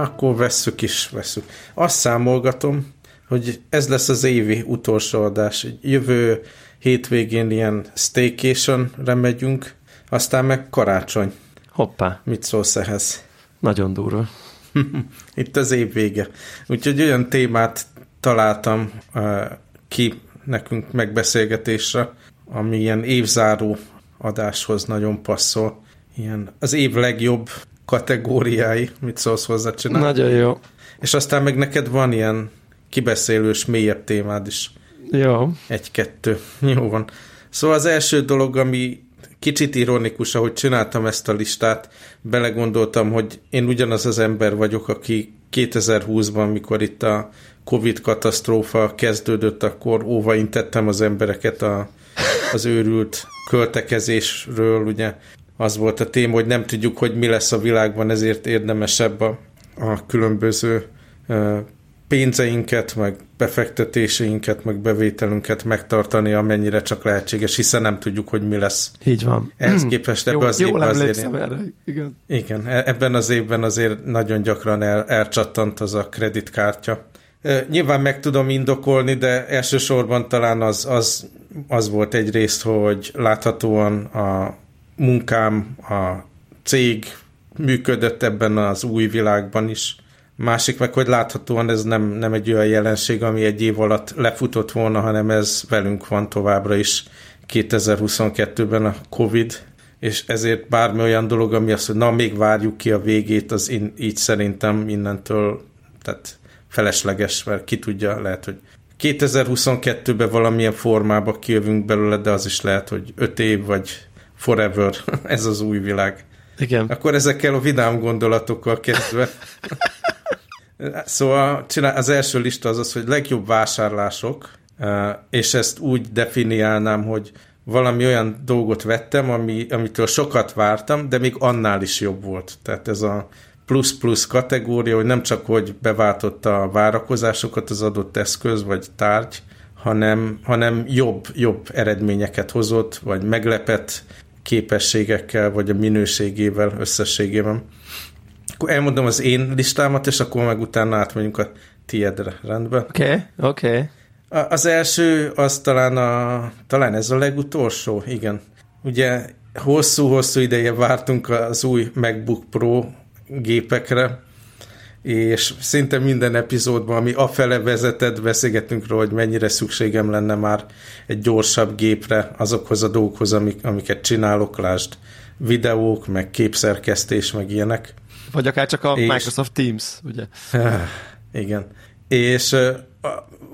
akkor vesszük is, vesszük. Azt számolgatom, hogy ez lesz az évi utolsó adás. Jövő hétvégén ilyen staycation-re megyünk, aztán meg karácsony. Hoppá. Mit szólsz ehhez? Nagyon durva. Itt az év vége. Úgyhogy olyan témát találtam uh, ki nekünk megbeszélgetésre, ami ilyen évzáró adáshoz nagyon passzol. Ilyen az év legjobb kategóriái, mit szólsz hozzá csinálni? Nagyon jó. És aztán meg neked van ilyen kibeszélős, mélyebb témád is. Jó. Egy-kettő. Jó van. Szóval az első dolog, ami kicsit ironikus, ahogy csináltam ezt a listát, belegondoltam, hogy én ugyanaz az ember vagyok, aki 2020-ban, mikor itt a Covid katasztrófa kezdődött, akkor óvaintettem az embereket a, az őrült költekezésről, ugye az volt a téma, hogy nem tudjuk, hogy mi lesz a világban, ezért érdemesebb a, a különböző pénzeinket, meg befektetéseinket, meg bevételünket megtartani, amennyire csak lehetséges, hiszen nem tudjuk, hogy mi lesz. Így van. Ehhez képest ebben az évben azért... erre, igen. Igen, e- ebben az évben azért nagyon gyakran el, elcsattant az a kreditkártya. Nyilván meg tudom indokolni, de elsősorban talán az, az, az volt egyrészt, hogy láthatóan a munkám, a cég működött ebben az új világban is, Másik meg, hogy láthatóan ez nem, nem egy olyan jelenség, ami egy év alatt lefutott volna, hanem ez velünk van továbbra is 2022-ben a Covid, és ezért bármi olyan dolog, ami azt, hogy na, még várjuk ki a végét, az in, így szerintem innentől, tehát felesleges, mert ki tudja, lehet, hogy 2022-ben valamilyen formába kijövünk belőle, de az is lehet, hogy 5 év, vagy forever, ez az új világ. Igen. Akkor ezekkel a vidám gondolatokkal kezdve Szóval az első lista az az, hogy legjobb vásárlások, és ezt úgy definiálnám, hogy valami olyan dolgot vettem, ami, amitől sokat vártam, de még annál is jobb volt. Tehát ez a plusz-plusz kategória, hogy nem csak, hogy beváltotta a várakozásokat az adott eszköz vagy tárgy, hanem, hanem jobb, jobb eredményeket hozott, vagy meglepett képességekkel, vagy a minőségével összességében. Akkor elmondom az én listámat, és akkor meg utána átmegyünk a tiédre, rendben? Oké, okay, oké. Okay. Az első, az talán, a, talán ez a legutolsó, igen. Ugye hosszú-hosszú ideje vártunk az új MacBook Pro gépekre, és szinte minden epizódban, ami afele vezetett, beszélgetünk róla, hogy mennyire szükségem lenne már egy gyorsabb gépre azokhoz a dolgokhoz, amik, amiket csinálok, lásd videók, meg képszerkesztés, meg ilyenek. Vagy akár csak a és, Microsoft Teams, ugye? Igen. És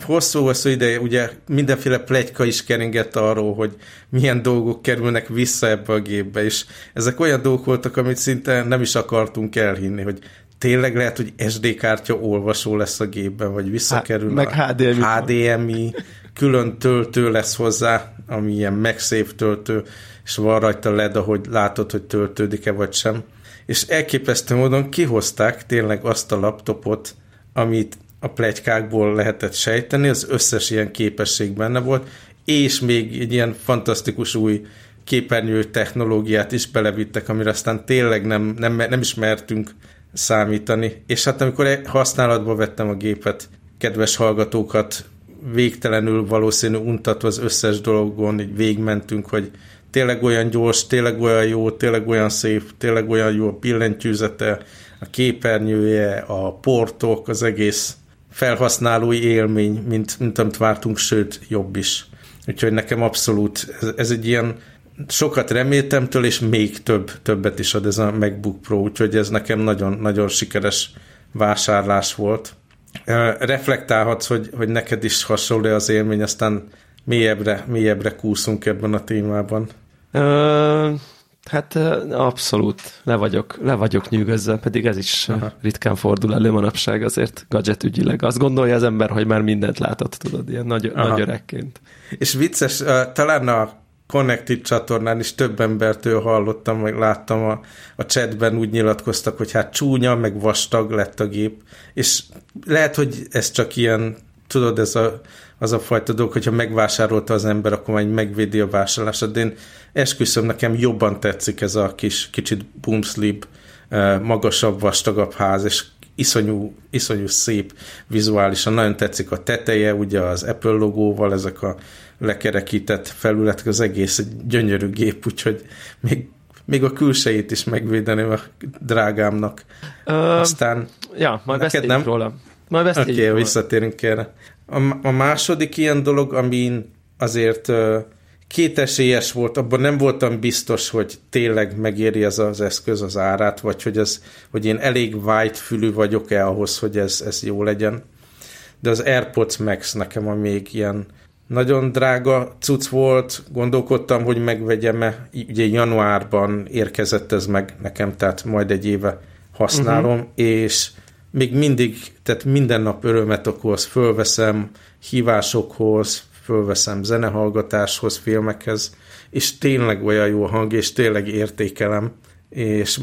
hosszú-hosszú ideje ugye mindenféle plegyka is keringett arról, hogy milyen dolgok kerülnek vissza ebbe a gépbe, és ezek olyan dolgok voltak, amit szinte nem is akartunk elhinni, hogy tényleg lehet, hogy SD kártya olvasó lesz a gépben, vagy visszakerül Há, meg a HDMI. HDMI, külön töltő lesz hozzá, ami ilyen MagSafe töltő, és van rajta LED, ahogy látod, hogy töltődik-e vagy sem és elképesztő módon kihozták tényleg azt a laptopot, amit a plegykákból lehetett sejteni, az összes ilyen képesség benne volt, és még egy ilyen fantasztikus új képernyő technológiát is belevittek, amire aztán tényleg nem, nem, nem ismertünk számítani. És hát amikor használatba vettem a gépet, kedves hallgatókat végtelenül valószínű untatva az összes dologon, így végmentünk, hogy tényleg olyan gyors, tényleg olyan jó, tényleg olyan szép, tényleg olyan jó a billentyűzete, a képernyője, a portok, az egész felhasználói élmény, mint, mint amit vártunk, sőt, jobb is. Úgyhogy nekem abszolút ez, ez egy ilyen sokat reméltemtől, és még több, többet is ad ez a MacBook Pro, úgyhogy ez nekem nagyon, nagyon sikeres vásárlás volt. Reflektálhatsz, hogy, hogy neked is hasonló az élmény, aztán mélyebbre, mélyebbre kúszunk ebben a témában. Ö, hát abszolút le vagyok, le vagyok nyűgözve, pedig ez is Aha. ritkán fordul elő manapság azért gadget ügyileg. Azt gondolja az ember, hogy már mindent látott, tudod, ilyen nagy, nagy öregként. És vicces, talán a Connected csatornán is több embertől hallottam, meg láttam a, a chatben úgy nyilatkoztak, hogy hát csúnya, meg vastag lett a gép, és lehet, hogy ez csak ilyen, tudod, ez a az a fajta dolog, hogyha megvásárolta az ember, akkor majd megvédi a vásárlását. De én esküszöm, nekem jobban tetszik ez a kis, kicsit boomsleep, eh, magasabb, vastagabb ház, és iszonyú, iszonyú szép vizuálisan, nagyon tetszik a teteje, ugye az Apple logóval, ezek a lekerekített felületek, az egész egy gyönyörű gép, úgyhogy még, még a külsejét is megvédeném a drágámnak. Ö, Aztán... Ja, majd beszéljünk nem? róla. Majd beszéljünk okay, visszatérünk erre. A, a második ilyen dolog, amin azért két esélyes volt, abban nem voltam biztos, hogy tényleg megéri ez az eszköz az árát, vagy hogy, ez, hogy én elég white fülű vagyok-e ahhoz, hogy ez, ez jó legyen. De az AirPods Max nekem a még ilyen nagyon drága cucc volt, gondolkodtam, hogy megvegyem-e, ugye januárban érkezett ez meg nekem, tehát majd egy éve használom, uh-huh. és még mindig, tehát minden nap örömet okoz, fölveszem hívásokhoz, fölveszem zenehallgatáshoz, filmekhez, és tényleg olyan jó a hang, és tényleg értékelem, és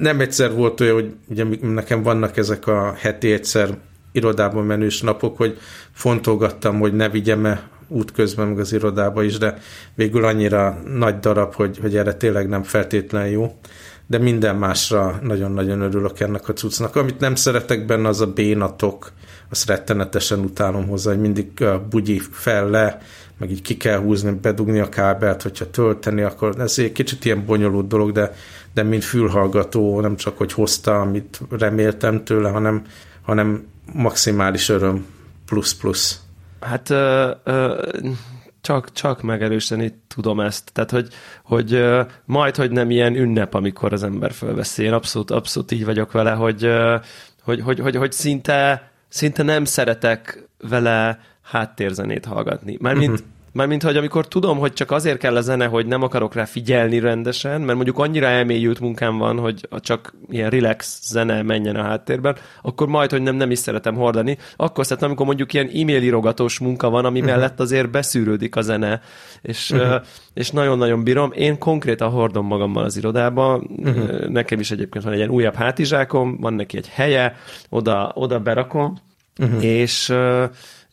nem egyszer volt olyan, hogy ugye nekem vannak ezek a heti egyszer irodában menős napok, hogy fontolgattam, hogy ne vigyem-e útközben meg az irodába is, de végül annyira nagy darab, hogy, hogy erre tényleg nem feltétlen jó. De minden másra nagyon-nagyon örülök ennek a cuccnak. Amit nem szeretek benne, az a bénatok, azt rettenetesen utálom hozzá, hogy mindig bugyi fel le, meg így ki kell húzni, bedugni a kábelt, hogyha tölteni, akkor ez egy kicsit ilyen bonyolult dolog, de, de mint fülhallgató, nem csak, hogy hozta, amit reméltem tőle, hanem, hanem maximális öröm, plusz plusz. Hát ö, ö, csak, csak megerősíteni tudom ezt. Tehát, hogy, hogy ö, majd, hogy nem ilyen ünnep, amikor az ember fölveszi. Én abszolút, abszolút így vagyok vele, hogy, ö, hogy, hogy, hogy, hogy szinte szinte nem szeretek vele háttérzenét hallgatni. Mármint, uh-huh. Mármint, hogy amikor tudom, hogy csak azért kell a zene, hogy nem akarok rá figyelni rendesen, mert mondjuk annyira elmélyült munkám van, hogy csak ilyen relax zene menjen a háttérben, akkor majd, hogy nem, nem is szeretem hordani. Akkor szeretem, amikor mondjuk ilyen e-mail írogatós munka van, ami uh-huh. mellett azért beszűrődik a zene, és, uh-huh. és nagyon-nagyon bírom. Én konkrétan hordom magammal az irodába, uh-huh. nekem is egyébként van egy ilyen újabb hátizsákom, van neki egy helye, oda, oda berakom, uh-huh. és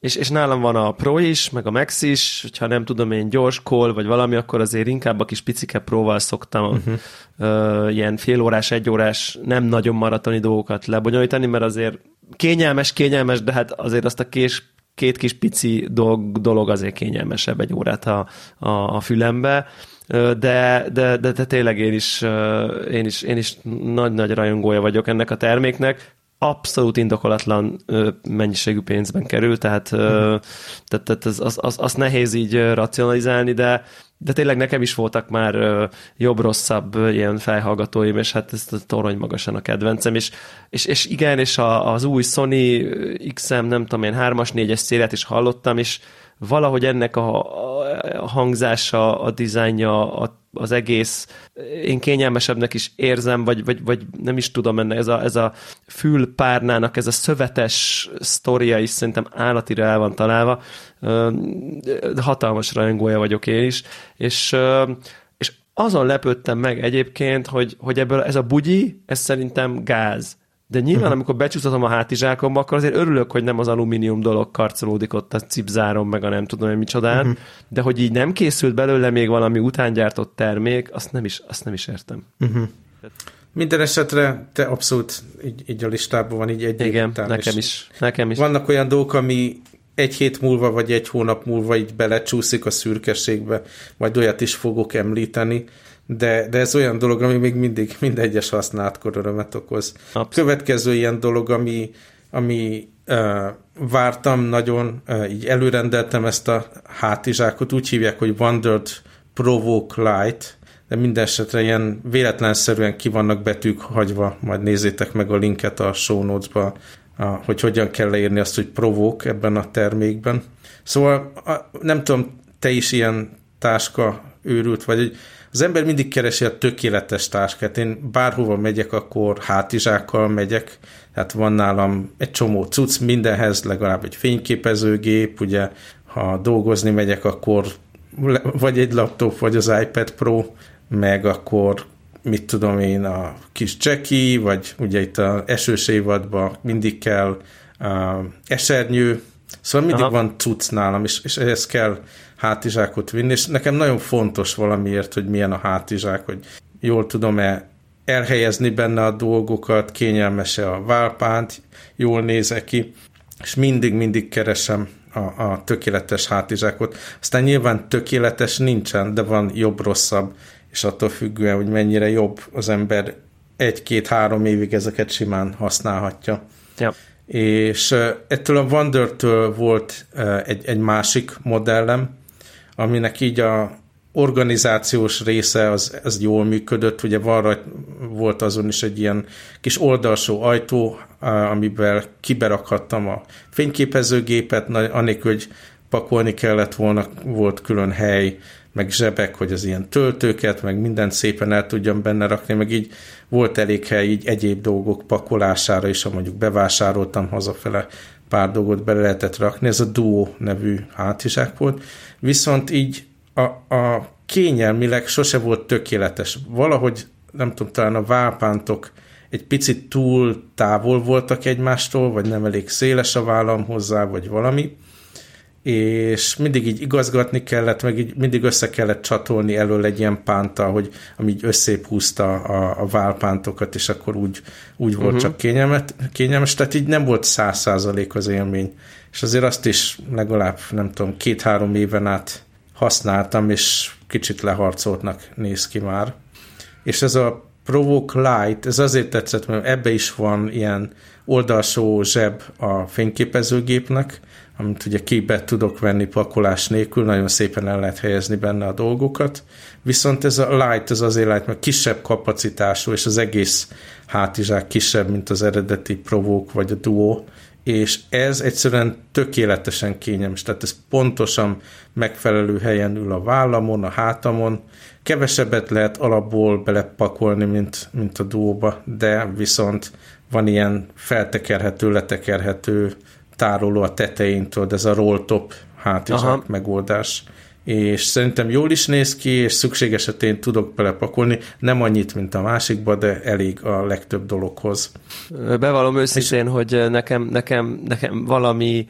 és, és nálam van a Pro is, meg a Max is, hogyha nem tudom én gyors call, vagy valami, akkor azért inkább a kis picike Pro-val szoktam uh-huh. uh, ilyen félórás, egyórás, nem nagyon maratoni dolgokat lebonyolítani, mert azért kényelmes, kényelmes, de hát azért azt a kés, két kis pici dolog, dolog azért kényelmesebb egy órát a, a, a fülembe de, de, de, de tényleg én is, én is, én is nagy-nagy rajongója vagyok ennek a terméknek abszolút indokolatlan mennyiségű pénzben kerül, tehát, mm. tehát, tehát az, az, az, az nehéz így racionalizálni, de, de tényleg nekem is voltak már jobb-rosszabb ilyen felhallgatóim, és hát ez a torony magasan a kedvencem, és, és, és igen, és a, az új Sony XM, nem tudom én, 3-as, 4-es szériát is hallottam, és valahogy ennek a, a hangzása, a dizájnja, a, az egész én kényelmesebbnek is érzem, vagy, vagy, vagy nem is tudom, ennek ez a, ez a fülpárnának, ez a szövetes sztoria is szerintem állatira el van találva. Hatalmas rajongója vagyok én is, és és azon lepődtem meg egyébként, hogy, hogy ebből ez a bugyi, ez szerintem gáz de nyilván, uh-huh. amikor becsúsztatom a hátizsákomba, akkor azért örülök, hogy nem az alumínium dolog karcolódik ott a cipzárom, meg a nem tudom, hogy micsodán, uh-huh. de hogy így nem készült belőle még valami utángyártott termék, azt nem is, azt nem is értem. Uh-huh. Minden esetre te abszolút így, így a listában van, így egy Igen, után, nekem is, nekem is. Vannak olyan dolgok, ami egy hét múlva, vagy egy hónap múlva így belecsúszik a szürkeségbe, majd olyat is fogok említeni, de, de ez olyan dolog, ami még mindig minden egyes használatkor örömet okoz. Abszolút. Következő ilyen dolog, ami, ami uh, vártam nagyon, uh, így előrendeltem ezt a hátizsákot, úgy hívják, hogy Wondered Provoke Light, de minden esetre ilyen véletlenszerűen ki vannak betűk hagyva, majd nézzétek meg a linket a show notes-ba, hogy hogyan kell leírni azt, hogy Provoke ebben a termékben. Szóval nem tudom, te is ilyen táska őrült vagy, hogy az ember mindig keresi a tökéletes táskát. Én bárhova megyek, akkor hátizsákkal megyek, tehát van nálam egy csomó cucc, mindenhez legalább egy fényképezőgép, ugye ha dolgozni megyek, akkor vagy egy laptop, vagy az iPad Pro, meg akkor mit tudom én, a kis Jackie, vagy ugye itt a esős évadban mindig kell uh, esernyő, szóval mindig Aha. van cucc nálam, és, és ehhez kell hátizsákot vinni, és nekem nagyon fontos valamiért, hogy milyen a hátizsák, hogy jól tudom-e elhelyezni benne a dolgokat, kényelmes a válpánt, jól néz ki, és mindig-mindig keresem a, a tökéletes hátizsákot. Aztán nyilván tökéletes nincsen, de van jobb-rosszabb, és attól függően, hogy mennyire jobb az ember egy-két-három évig ezeket simán használhatja. Ja. És ettől a Wonder-től volt egy, egy másik modellem, aminek így a organizációs része az, az jól működött, ugye van volt azon is egy ilyen kis oldalsó ajtó, amiben kiberakhattam a fényképezőgépet, anélkül, hogy pakolni kellett volna, volt külön hely, meg zsebek, hogy az ilyen töltőket, meg mindent szépen el tudjam benne rakni, meg így volt elég hely így egyéb dolgok pakolására is, ha mondjuk bevásároltam hazafele, pár dolgot bele lehetett rakni, ez a Duo nevű hátizsák volt, viszont így a, a kényelmileg sose volt tökéletes. Valahogy, nem tudom, talán a válpántok egy picit túl távol voltak egymástól, vagy nem elég széles a vállam hozzá, vagy valami, és mindig így igazgatni kellett, meg így mindig össze kellett csatolni elől egy ilyen pánta, hogy ami így összép húzta a, a válpántokat, és akkor úgy, úgy volt uh-huh. csak kényelmet, kényelmes, tehát így nem volt száz százalék az élmény. És azért azt is legalább, nem tudom, két-három éven át használtam, és kicsit leharcoltnak néz ki már. És ez a Provoke Light, ez azért tetszett, mert ebbe is van ilyen oldalsó zseb a fényképezőgépnek, amit ugye képbe tudok venni pakolás nélkül, nagyon szépen el lehet helyezni benne a dolgokat. Viszont ez a Light, ez azért Light, mert kisebb kapacitású, és az egész hátizsák kisebb, mint az eredeti Provoke vagy a Duo, és ez egyszerűen tökéletesen kényelmes, tehát ez pontosan megfelelő helyen ül a vállamon, a hátamon, kevesebbet lehet alapból belepakolni, mint, mint a duóba, de viszont van ilyen feltekerhető, letekerhető tároló a tetején, tudod, ez a roll top hátizsák megoldás. És szerintem jól is néz ki, és szükség esetén tudok belepakolni, nem annyit, mint a másikba, de elég a legtöbb dologhoz. Bevallom őszintén, és... hogy nekem, nekem, nekem valami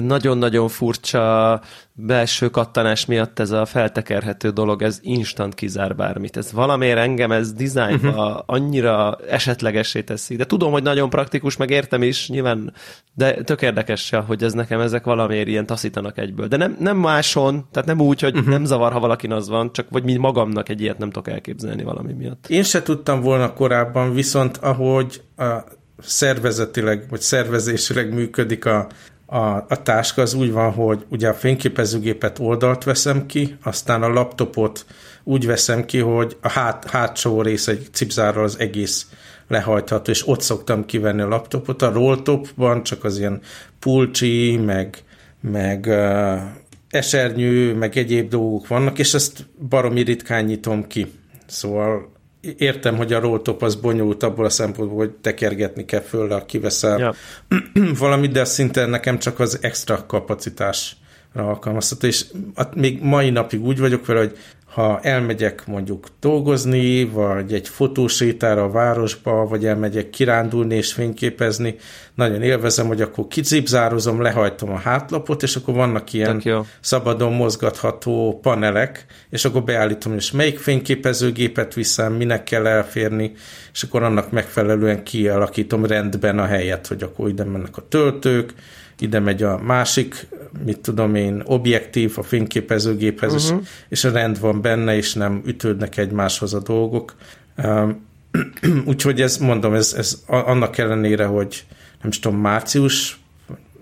nagyon-nagyon furcsa belső kattanás miatt ez a feltekerhető dolog, ez instant kizár bármit. Ez valamiért engem ez dizájnba uh-huh. annyira esetlegesé teszi. De tudom, hogy nagyon praktikus, meg értem is, nyilván, de tök érdekes, hogy ez nekem ezek valamiért ilyen taszítanak egyből. De nem, nem máson, tehát nem úgy, hogy uh-huh. nem zavar, ha valakin az van, csak vagy mi magamnak egy ilyet nem tudok elképzelni valami miatt. Én se tudtam volna korábban, viszont ahogy a szervezetileg, vagy szervezésileg működik a, a, a táska, az úgy van, hogy ugye a fényképezőgépet oldalt veszem ki, aztán a laptopot úgy veszem ki, hogy a hát, hátsó rész egy cipzárral az egész lehajtható, és ott szoktam kivenni a laptopot. A rolltopban csak az ilyen pulcsi, meg, meg uh, esernyő, meg egyéb dolgok vannak, és ezt baromi ritkán nyitom ki. Szóval értem, hogy a rolltop az bonyolult abból a szempontból, hogy tekergetni kell föl, kiveszel ja. valamit, de szinte nekem csak az extra kapacitásra alkalmazható, és még mai napig úgy vagyok vele, hogy ha elmegyek mondjuk dolgozni, vagy egy fotósétára a városba, vagy elmegyek kirándulni és fényképezni, nagyon élvezem, hogy akkor kicipzározom, lehajtom a hátlapot, és akkor vannak ilyen szabadon mozgatható panelek, és akkor beállítom, és melyik fényképezőgépet viszem, minek kell elférni, és akkor annak megfelelően kialakítom rendben a helyet, hogy akkor ide mennek a töltők, ide megy a másik, mit tudom én, objektív a fényképezőgéphez, uh-huh. és, és a rend van benne, és nem ütődnek egymáshoz a dolgok. Úgyhogy ez, mondom, ez, ez annak ellenére, hogy nem is tudom, március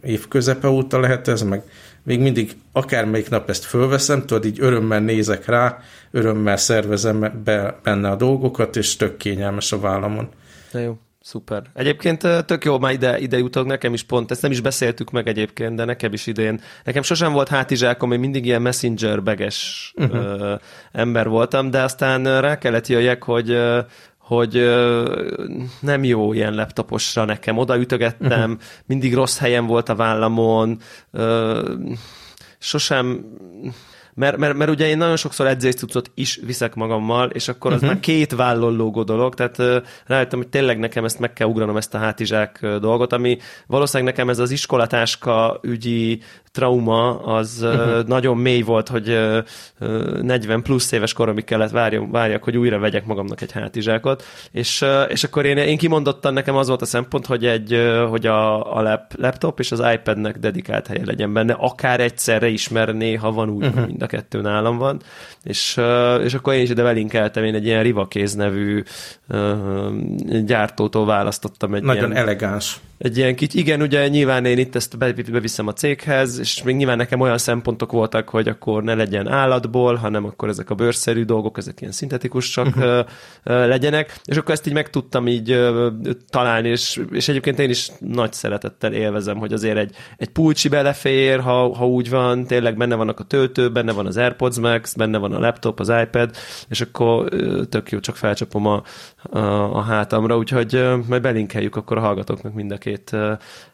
év közepe óta lehet ez, meg még mindig akármelyik nap ezt fölveszem, tudod, így örömmel nézek rá, örömmel szervezem be benne a dolgokat, és tök kényelmes a vállamon. De jó. Szuper. Egyébként tök jó, már ide, ide jutok, nekem is pont, ezt nem is beszéltük meg egyébként, de nekem is idén. Nekem sosem volt hátizsákom, én mindig ilyen messenger beges uh-huh. ö, ember voltam, de aztán rá kellett jöjjek, hogy hogy ö, nem jó ilyen laptoposra nekem. Oda ütögettem, uh-huh. mindig rossz helyen volt a vállamon, ö, sosem mert, mert, mert ugye én nagyon sokszor edzéscuccot is viszek magammal, és akkor az uh-huh. már két vállon lógó dolog, tehát rájöttem, hogy tényleg nekem ezt meg kell ugranom, ezt a hátizsák dolgot, ami valószínűleg nekem ez az iskolatáska ügyi trauma az uh-huh. nagyon mély volt, hogy 40 plusz éves koromig kellett várjam, várjak, hogy újra vegyek magamnak egy hátizsákot, és, és akkor én, én kimondottan nekem az volt a szempont, hogy, egy, hogy a, a lap, laptop és az iPadnek dedikált helye legyen benne, akár egyszerre is, mert néha van úgy, uh-huh. mind a kettő nálam van, és, és akkor én is ide belinkeltem, én egy ilyen Rivakéz nevű gyártótól választottam egy Nagyon ilyen, elegáns egy ilyen kicsi, igen, ugye nyilván én itt ezt beviszem a céghez, és még nyilván nekem olyan szempontok voltak, hogy akkor ne legyen állatból, hanem akkor ezek a bőrszerű dolgok, ezek ilyen szintetikusak uh-huh. legyenek, és akkor ezt így meg tudtam így találni, és, és egyébként én is nagy szeretettel élvezem, hogy azért egy, egy pulcsi belefér, ha, ha úgy van, tényleg benne vannak a töltő, benne van az AirPods Max, benne van a laptop, az iPad, és akkor tök jó, csak felcsapom a, a, a hátamra, úgyhogy majd belinkeljük akkor a hallgatóknak mind a két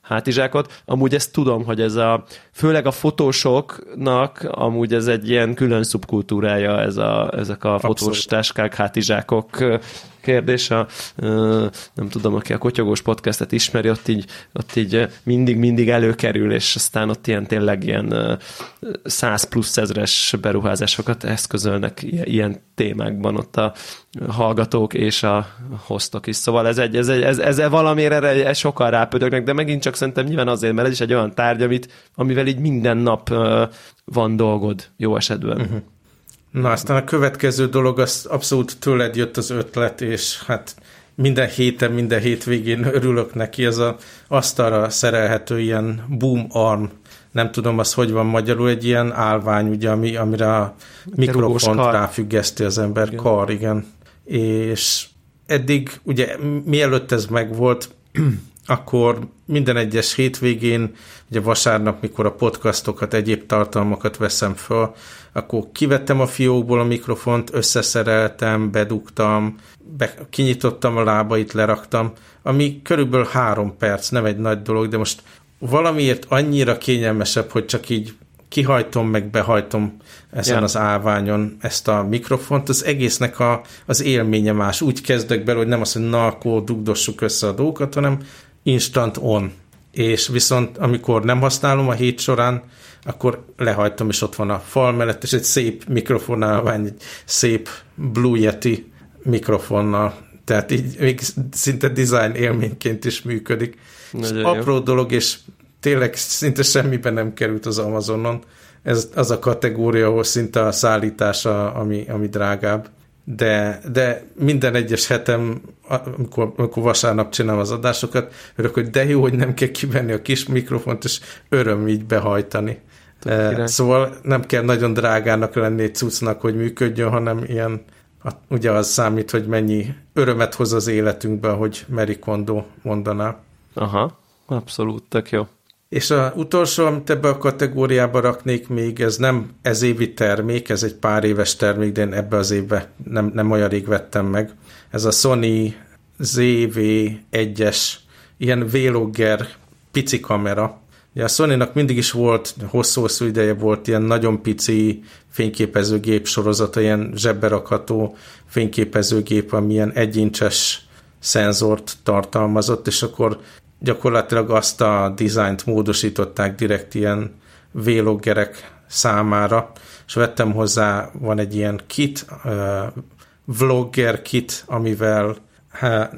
hátizsákot. Amúgy ezt tudom, hogy ez a, főleg a fotósoknak amúgy ez egy ilyen külön szubkultúrája, ez a, ezek a fotós táskák, hátizsákok kérdés. A, nem tudom, aki a Kotyogós podcastet ismeri, ott így, ott így mindig-mindig előkerül, és aztán ott ilyen tényleg ilyen 100 plusz ezres beruházásokat eszközölnek ilyen témákban ott a hallgatók és a hoztok is. Szóval ez, egy, ez, egy, ez, ez valamire sokkal rápödögnek, de megint csak szerintem nyilván azért, mert ez is egy olyan tárgy, amit, amivel így minden nap van dolgod, jó esetben. Uh-huh. Na, aztán a következő dolog, az abszolút tőled jött az ötlet, és hát minden héten, minden hétvégén örülök neki, ez a asztalra szerelhető ilyen boom arm, nem tudom az, hogy van magyarul, egy ilyen állvány, ugye, ami, amire a mikrofont ráfüggeszti az ember, igen. kar, igen. És eddig, ugye mielőtt ez megvolt, akkor minden egyes hétvégén, ugye vasárnap, mikor a podcastokat, egyéb tartalmakat veszem föl, akkor kivettem a fiókból a mikrofont, összeszereltem, bedugtam, be, kinyitottam a lábait, leraktam, ami körülbelül három perc, nem egy nagy dolog, de most valamiért annyira kényelmesebb, hogy csak így kihajtom, meg behajtom ezen yeah. az állványon ezt a mikrofont, az egésznek a, az élménye más. Úgy kezdek bele, hogy nem az, hogy na, akkor dugdossuk össze a dolgokat, hanem instant on. És viszont amikor nem használom a hét során, akkor lehajtom, és ott van a fal mellett, és egy szép mikrofonálvány, egy szép Blue Yeti mikrofonnal. Tehát így még szinte design élményként is működik. Nagyon apró dolog, és tényleg szinte semmiben nem került az Amazonon. Ez az a kategória, ahol szinte a szállítása, ami, ami drágább de, de minden egyes hetem, amikor, amikor vasárnap csinálom az adásokat, örök, hogy de jó, hogy nem kell kivenni a kis mikrofont, és öröm így behajtani. E, szóval nem kell nagyon drágának lenni egy cuccnak, hogy működjön, hanem ilyen, ugye az számít, hogy mennyi örömet hoz az életünkbe, hogy Mary Kondo mondaná. Aha, abszolút, tök jó. És a utolsó, amit ebbe a kategóriába raknék még, ez nem ez évi termék, ez egy pár éves termék, de én ebbe az évbe nem, nem olyan rég vettem meg. Ez a Sony ZV-1-es ilyen vlogger pici kamera. Ja, a Sony-nak mindig is volt, hosszú-hosszú ideje volt ilyen nagyon pici fényképezőgép sorozata, ilyen zsebberakható fényképezőgép, ami ilyen egyincses szenzort tartalmazott, és akkor gyakorlatilag azt a dizájnt módosították direkt ilyen vloggerek számára, és vettem hozzá, van egy ilyen kit, vlogger kit, amivel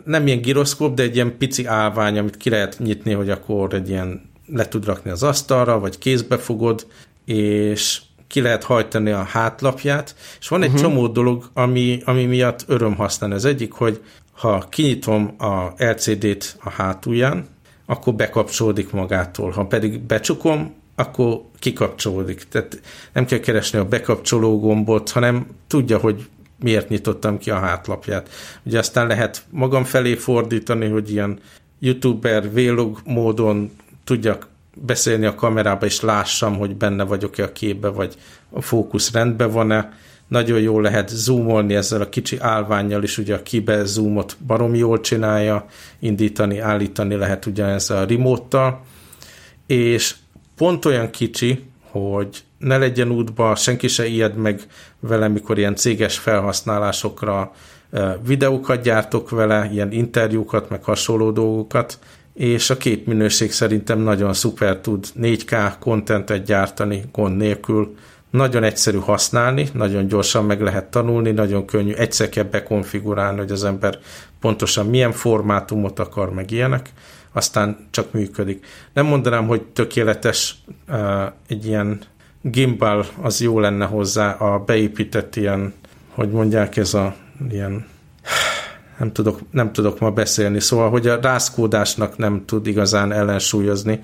nem ilyen giroszkóp, de egy ilyen pici állvány, amit ki lehet nyitni, hogy akkor egy ilyen le tud rakni az asztalra, vagy kézbe fogod, és ki lehet hajtani a hátlapját, és van egy uh-huh. csomó dolog, ami, ami miatt öröm használni. Az egyik, hogy ha kinyitom a LCD-t a hátulján, akkor bekapcsolódik magától. Ha pedig becsukom, akkor kikapcsolódik. Tehát nem kell keresni a bekapcsoló gombot, hanem tudja, hogy miért nyitottam ki a hátlapját. Ugye aztán lehet magam felé fordítani, hogy ilyen youtuber vlog módon tudjak beszélni a kamerába, és lássam, hogy benne vagyok-e a képbe, vagy a fókusz rendben van-e nagyon jól lehet zoomolni ezzel a kicsi állványjal is, ugye a kibe zoomot barom jól csinálja, indítani, állítani lehet ugyanezzel a remote és pont olyan kicsi, hogy ne legyen útba, senki se ijed meg vele, mikor ilyen céges felhasználásokra videókat gyártok vele, ilyen interjúkat, meg hasonló dolgokat, és a két minőség szerintem nagyon szuper tud 4K kontentet gyártani gond nélkül, nagyon egyszerű használni, nagyon gyorsan meg lehet tanulni, nagyon könnyű, egyszer kell bekonfigurálni, hogy az ember pontosan milyen formátumot akar, meg ilyenek, aztán csak működik. Nem mondanám, hogy tökéletes uh, egy ilyen gimbal, az jó lenne hozzá a beépített ilyen, hogy mondják, ez a ilyen nem tudok, nem tudok ma beszélni, szóval, hogy a rászkódásnak nem tud igazán ellensúlyozni,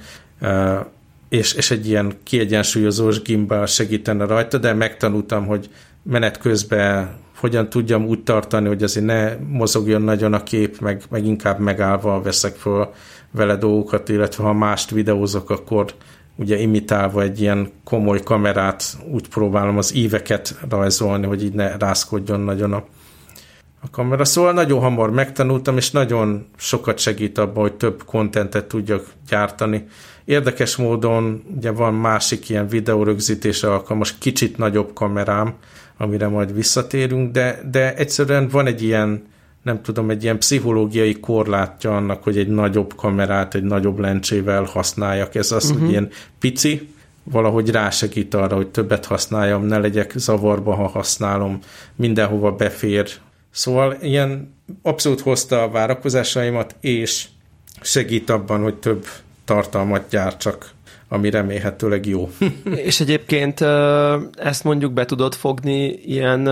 és, és egy ilyen kiegyensúlyozós gimbal segítene rajta, de megtanultam, hogy menet közben hogyan tudjam úgy tartani, hogy azért ne mozogjon nagyon a kép, meg, meg inkább megállva veszek föl vele dolgokat, illetve ha mást videózok, akkor ugye imitálva egy ilyen komoly kamerát úgy próbálom az íveket rajzolni, hogy így ne rászkodjon nagyon a, a kamera. Szóval nagyon hamar megtanultam, és nagyon sokat segít abban, hogy több kontentet tudjak gyártani. Érdekes módon ugye van másik ilyen videórögzítése alkalmas, kicsit nagyobb kamerám, amire majd visszatérünk, de, de egyszerűen van egy ilyen, nem tudom, egy ilyen pszichológiai korlátja annak, hogy egy nagyobb kamerát, egy nagyobb lencsével használjak. Ez az, uh-huh. hogy mhm. ilyen pici, valahogy rásegít arra, hogy többet használjam, ne legyek zavarba, ha használom, mindenhova befér. Szóval ilyen abszolút hozta a várakozásaimat, és segít abban, hogy több tartalmat gyártsak, ami remélhetőleg jó. És egyébként ezt mondjuk be tudod fogni ilyen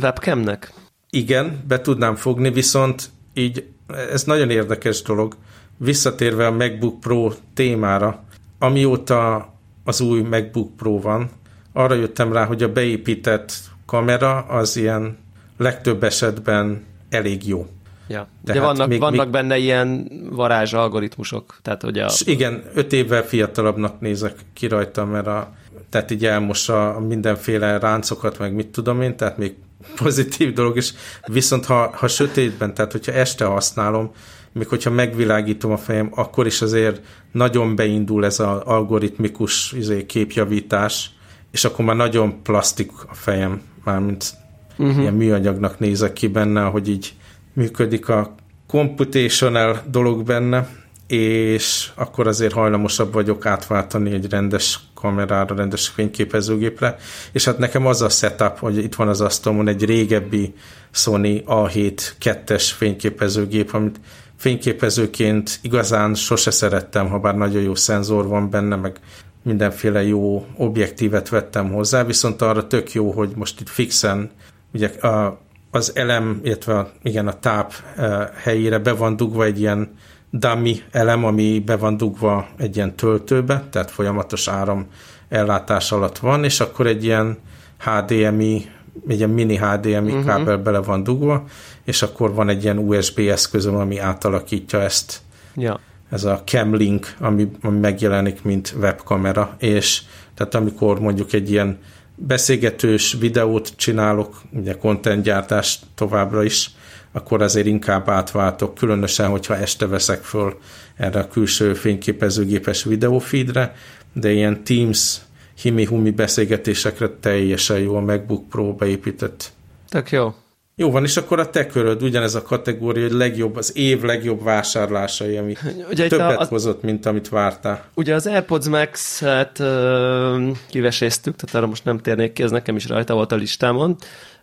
webcamnek? Igen, be tudnám fogni, viszont így ez nagyon érdekes dolog. Visszatérve a MacBook Pro témára, amióta az új MacBook Pro van, arra jöttem rá, hogy a beépített kamera az ilyen legtöbb esetben elég jó. Ja. De, De hát vannak, még, vannak még... benne ilyen varázs algoritmusok. Tehát, hogy a... Igen, öt évvel fiatalabbnak nézek ki rajta, mert a, tehát így elmossa mindenféle ráncokat, meg mit tudom én, tehát még pozitív dolog is. Viszont ha, ha sötétben, tehát hogyha este használom, még hogyha megvilágítom a fejem, akkor is azért nagyon beindul ez az algoritmikus izé, képjavítás, és akkor már nagyon plastik a fejem, mármint uh-huh. ilyen műanyagnak nézek ki benne, hogy így működik a computational dolog benne, és akkor azért hajlamosabb vagyok átváltani egy rendes kamerára, rendes fényképezőgépre, és hát nekem az a setup, hogy itt van az asztalon egy régebbi Sony A7 2-es fényképezőgép, amit fényképezőként igazán sose szerettem, ha bár nagyon jó szenzor van benne, meg mindenféle jó objektívet vettem hozzá, viszont arra tök jó, hogy most itt fixen ugye a az elem, illetve a, igen, a táp eh, helyére be van dugva egy ilyen dummy elem, ami be van dugva egy ilyen töltőbe, tehát folyamatos áram ellátás alatt van, és akkor egy ilyen HDMI, egy ilyen mini HDMI uh-huh. kábel bele van dugva, és akkor van egy ilyen USB eszközöm, ami átalakítja ezt. Ja. Ez a Camlink, ami, ami megjelenik, mint webkamera, és tehát amikor mondjuk egy ilyen beszélgetős videót csinálok, ugye contentgyártás továbbra is, akkor azért inkább átváltok, különösen, hogyha este veszek föl erre a külső fényképezőgépes videófeedre, de ilyen Teams himi-humi beszélgetésekre teljesen jó a MacBook Pro beépített. Tök jó. Jó van, és akkor a te köröd ugyanez a kategória, hogy legjobb, az év legjobb vásárlásai, ami ugye többet a, hozott, mint amit vártál. Ugye az AirPods Max-et uh, kiveséztük, tehát arra most nem térnék ki, ez nekem is rajta volt a listámon.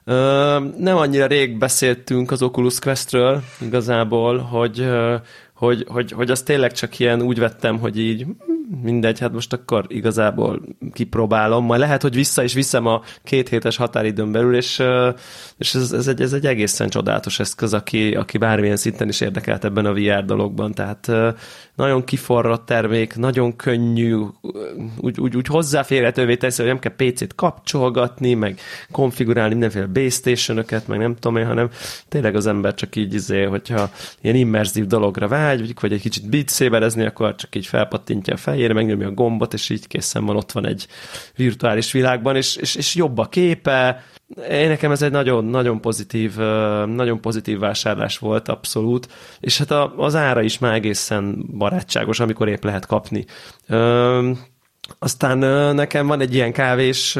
Uh, nem annyira rég beszéltünk az Oculus Questről igazából, hogy, uh, hogy, hogy, hogy azt tényleg csak ilyen úgy vettem, hogy így mindegy, hát most akkor igazából kipróbálom, majd lehet, hogy vissza is viszem a két hétes határidőn belül, és, és ez, ez, egy, ez egy egészen csodálatos eszköz, aki, aki bármilyen szinten is érdekelt ebben a VR dologban, tehát nagyon kiforrott termék, nagyon könnyű, úgy, úgy, úgy hozzáférhetővé teszi, hogy nem kell PC-t kapcsolgatni, meg konfigurálni mindenféle base station meg nem tudom én, hanem tényleg az ember csak így, izé, hogyha ilyen immerzív dologra vágy, vagy egy kicsit beat akkor csak így felpattintja a fejére, megnyomja a gombot, és így készen van, ott van egy virtuális világban, és, és, és jobb a képe, én nekem ez egy nagyon, nagyon pozitív, nagyon pozitív vásárlás volt, abszolút, és hát az ára is már egészen barátságos, amikor épp lehet kapni. Aztán nekem van egy ilyen kávés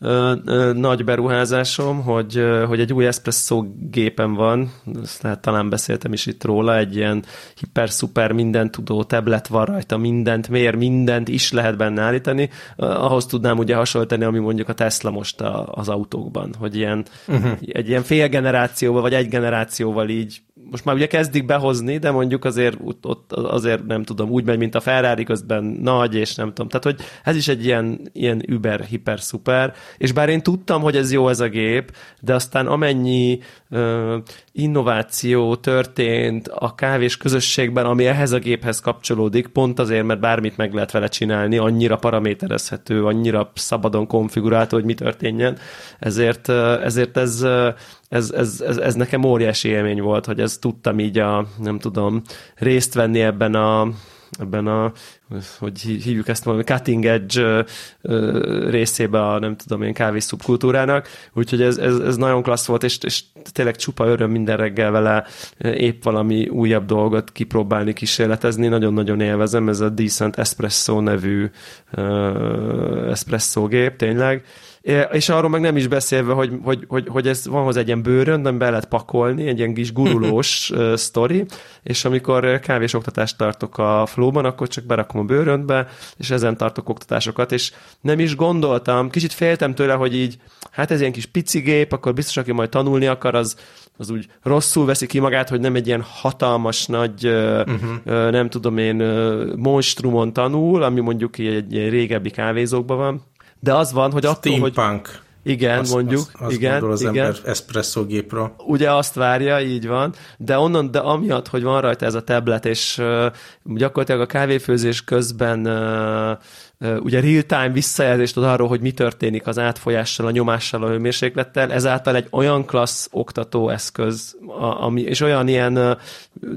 ö, ö, nagy beruházásom, hogy, ö, hogy egy új espresso gépem van, lehet, talán beszéltem is itt róla, egy ilyen hiper-szuper mindent tudó tablet van rajta, mindent mér, mindent is lehet benne állítani. Ahhoz tudnám ugye hasonlítani, ami mondjuk a Tesla most a, az autókban, hogy ilyen, uh-huh. egy ilyen fél generációval, vagy egy generációval így most már ugye kezdik behozni, de mondjuk azért ott azért nem tudom, úgy megy, mint a Ferrari, közben nagy, és nem tudom. Tehát, hogy ez is egy ilyen, ilyen über, hiper, szuper, és bár én tudtam, hogy ez jó ez a gép, de aztán amennyi uh, innováció történt a kávés közösségben, ami ehhez a géphez kapcsolódik, pont azért, mert bármit meg lehet vele csinálni, annyira paraméterezhető, annyira szabadon konfigurálható, hogy mi történjen, ezért, ezért ez ez, ez, ez, ez nekem óriási élmény volt, hogy ez tudtam így a, nem tudom, részt venni ebben a, ebben a, hogy hívjuk ezt valami cutting edge részébe a, nem tudom én, kávés szubkultúrának, úgyhogy ez, ez, ez nagyon klassz volt, és, és tényleg csupa öröm minden reggel vele épp valami újabb dolgot kipróbálni, kísérletezni, nagyon-nagyon élvezem, ez a Decent Espresso nevű uh, espresso gép, tényleg, és arról meg nem is beszélve, hogy, hogy, hogy, hogy ez van hozzá egy ilyen bőrön, nem be lehet pakolni, egy ilyen kis gurulós sztori, és amikor kávés oktatást tartok a flóban, akkor csak berakom a bőröntbe, és ezen tartok oktatásokat, és nem is gondoltam, kicsit féltem tőle, hogy így, hát ez ilyen kis pici gép, akkor biztos, aki majd tanulni akar, az, az úgy rosszul veszi ki magát, hogy nem egy ilyen hatalmas nagy, uh-huh. nem tudom én, monstrumon tanul, ami mondjuk egy, egy régebbi kávézókban van, de az van, hogy attól, hogy... Steampunk. Igen, azt, mondjuk. Azt, azt igen, az igen. ember espresso gépről. Ugye azt várja, így van, de onnan, de amiatt, hogy van rajta ez a tablet, és uh, gyakorlatilag a kávéfőzés közben uh, ugye real-time visszajelzést ad arról, hogy mi történik az átfolyással, a nyomással, a hőmérséklettel, ezáltal egy olyan klassz oktató eszköz, ami, és olyan ilyen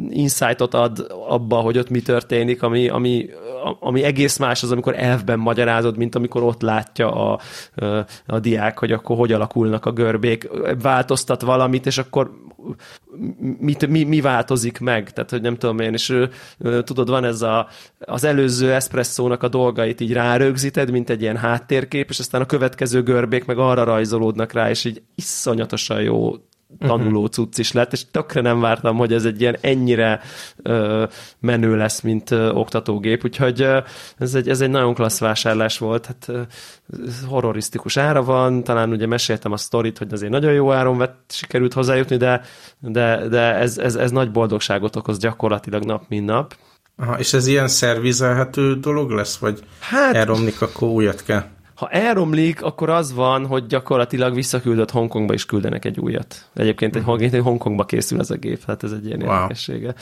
insightot ad abba, hogy ott mi történik, ami, ami, ami egész más az, amikor elfben magyarázod, mint amikor ott látja a, a diák, hogy akkor hogy alakulnak a görbék, változtat valamit, és akkor mit, mi, mi változik meg, tehát hogy nem tudom én, és tudod, van ez a, az előző eszpresszónak a dolgait így rárögzíted, mint egy ilyen háttérkép, és aztán a következő görbék meg arra rajzolódnak rá, és így iszonyatosan jó tanuló cucc is lett, és tökre nem vártam, hogy ez egy ilyen ennyire ö, menő lesz, mint ö, oktatógép, úgyhogy ö, ez, egy, ez egy nagyon klassz vásárlás volt, hát ö, horrorisztikus ára van, talán ugye meséltem a sztorit, hogy azért nagyon jó áron vett, sikerült hozzájutni, de, de, de ez, ez, ez nagy boldogságot okoz gyakorlatilag nap, mint nap. Aha, és ez ilyen szervizelhető dolog lesz, vagy hát, elromlik, akkor újat kell? Ha elromlik, akkor az van, hogy gyakorlatilag visszaküldött Hongkongba is küldenek egy újat. Egyébként egy, egy Hongkongba készül ez a gép, hát ez egy ilyen wow. érdekessége.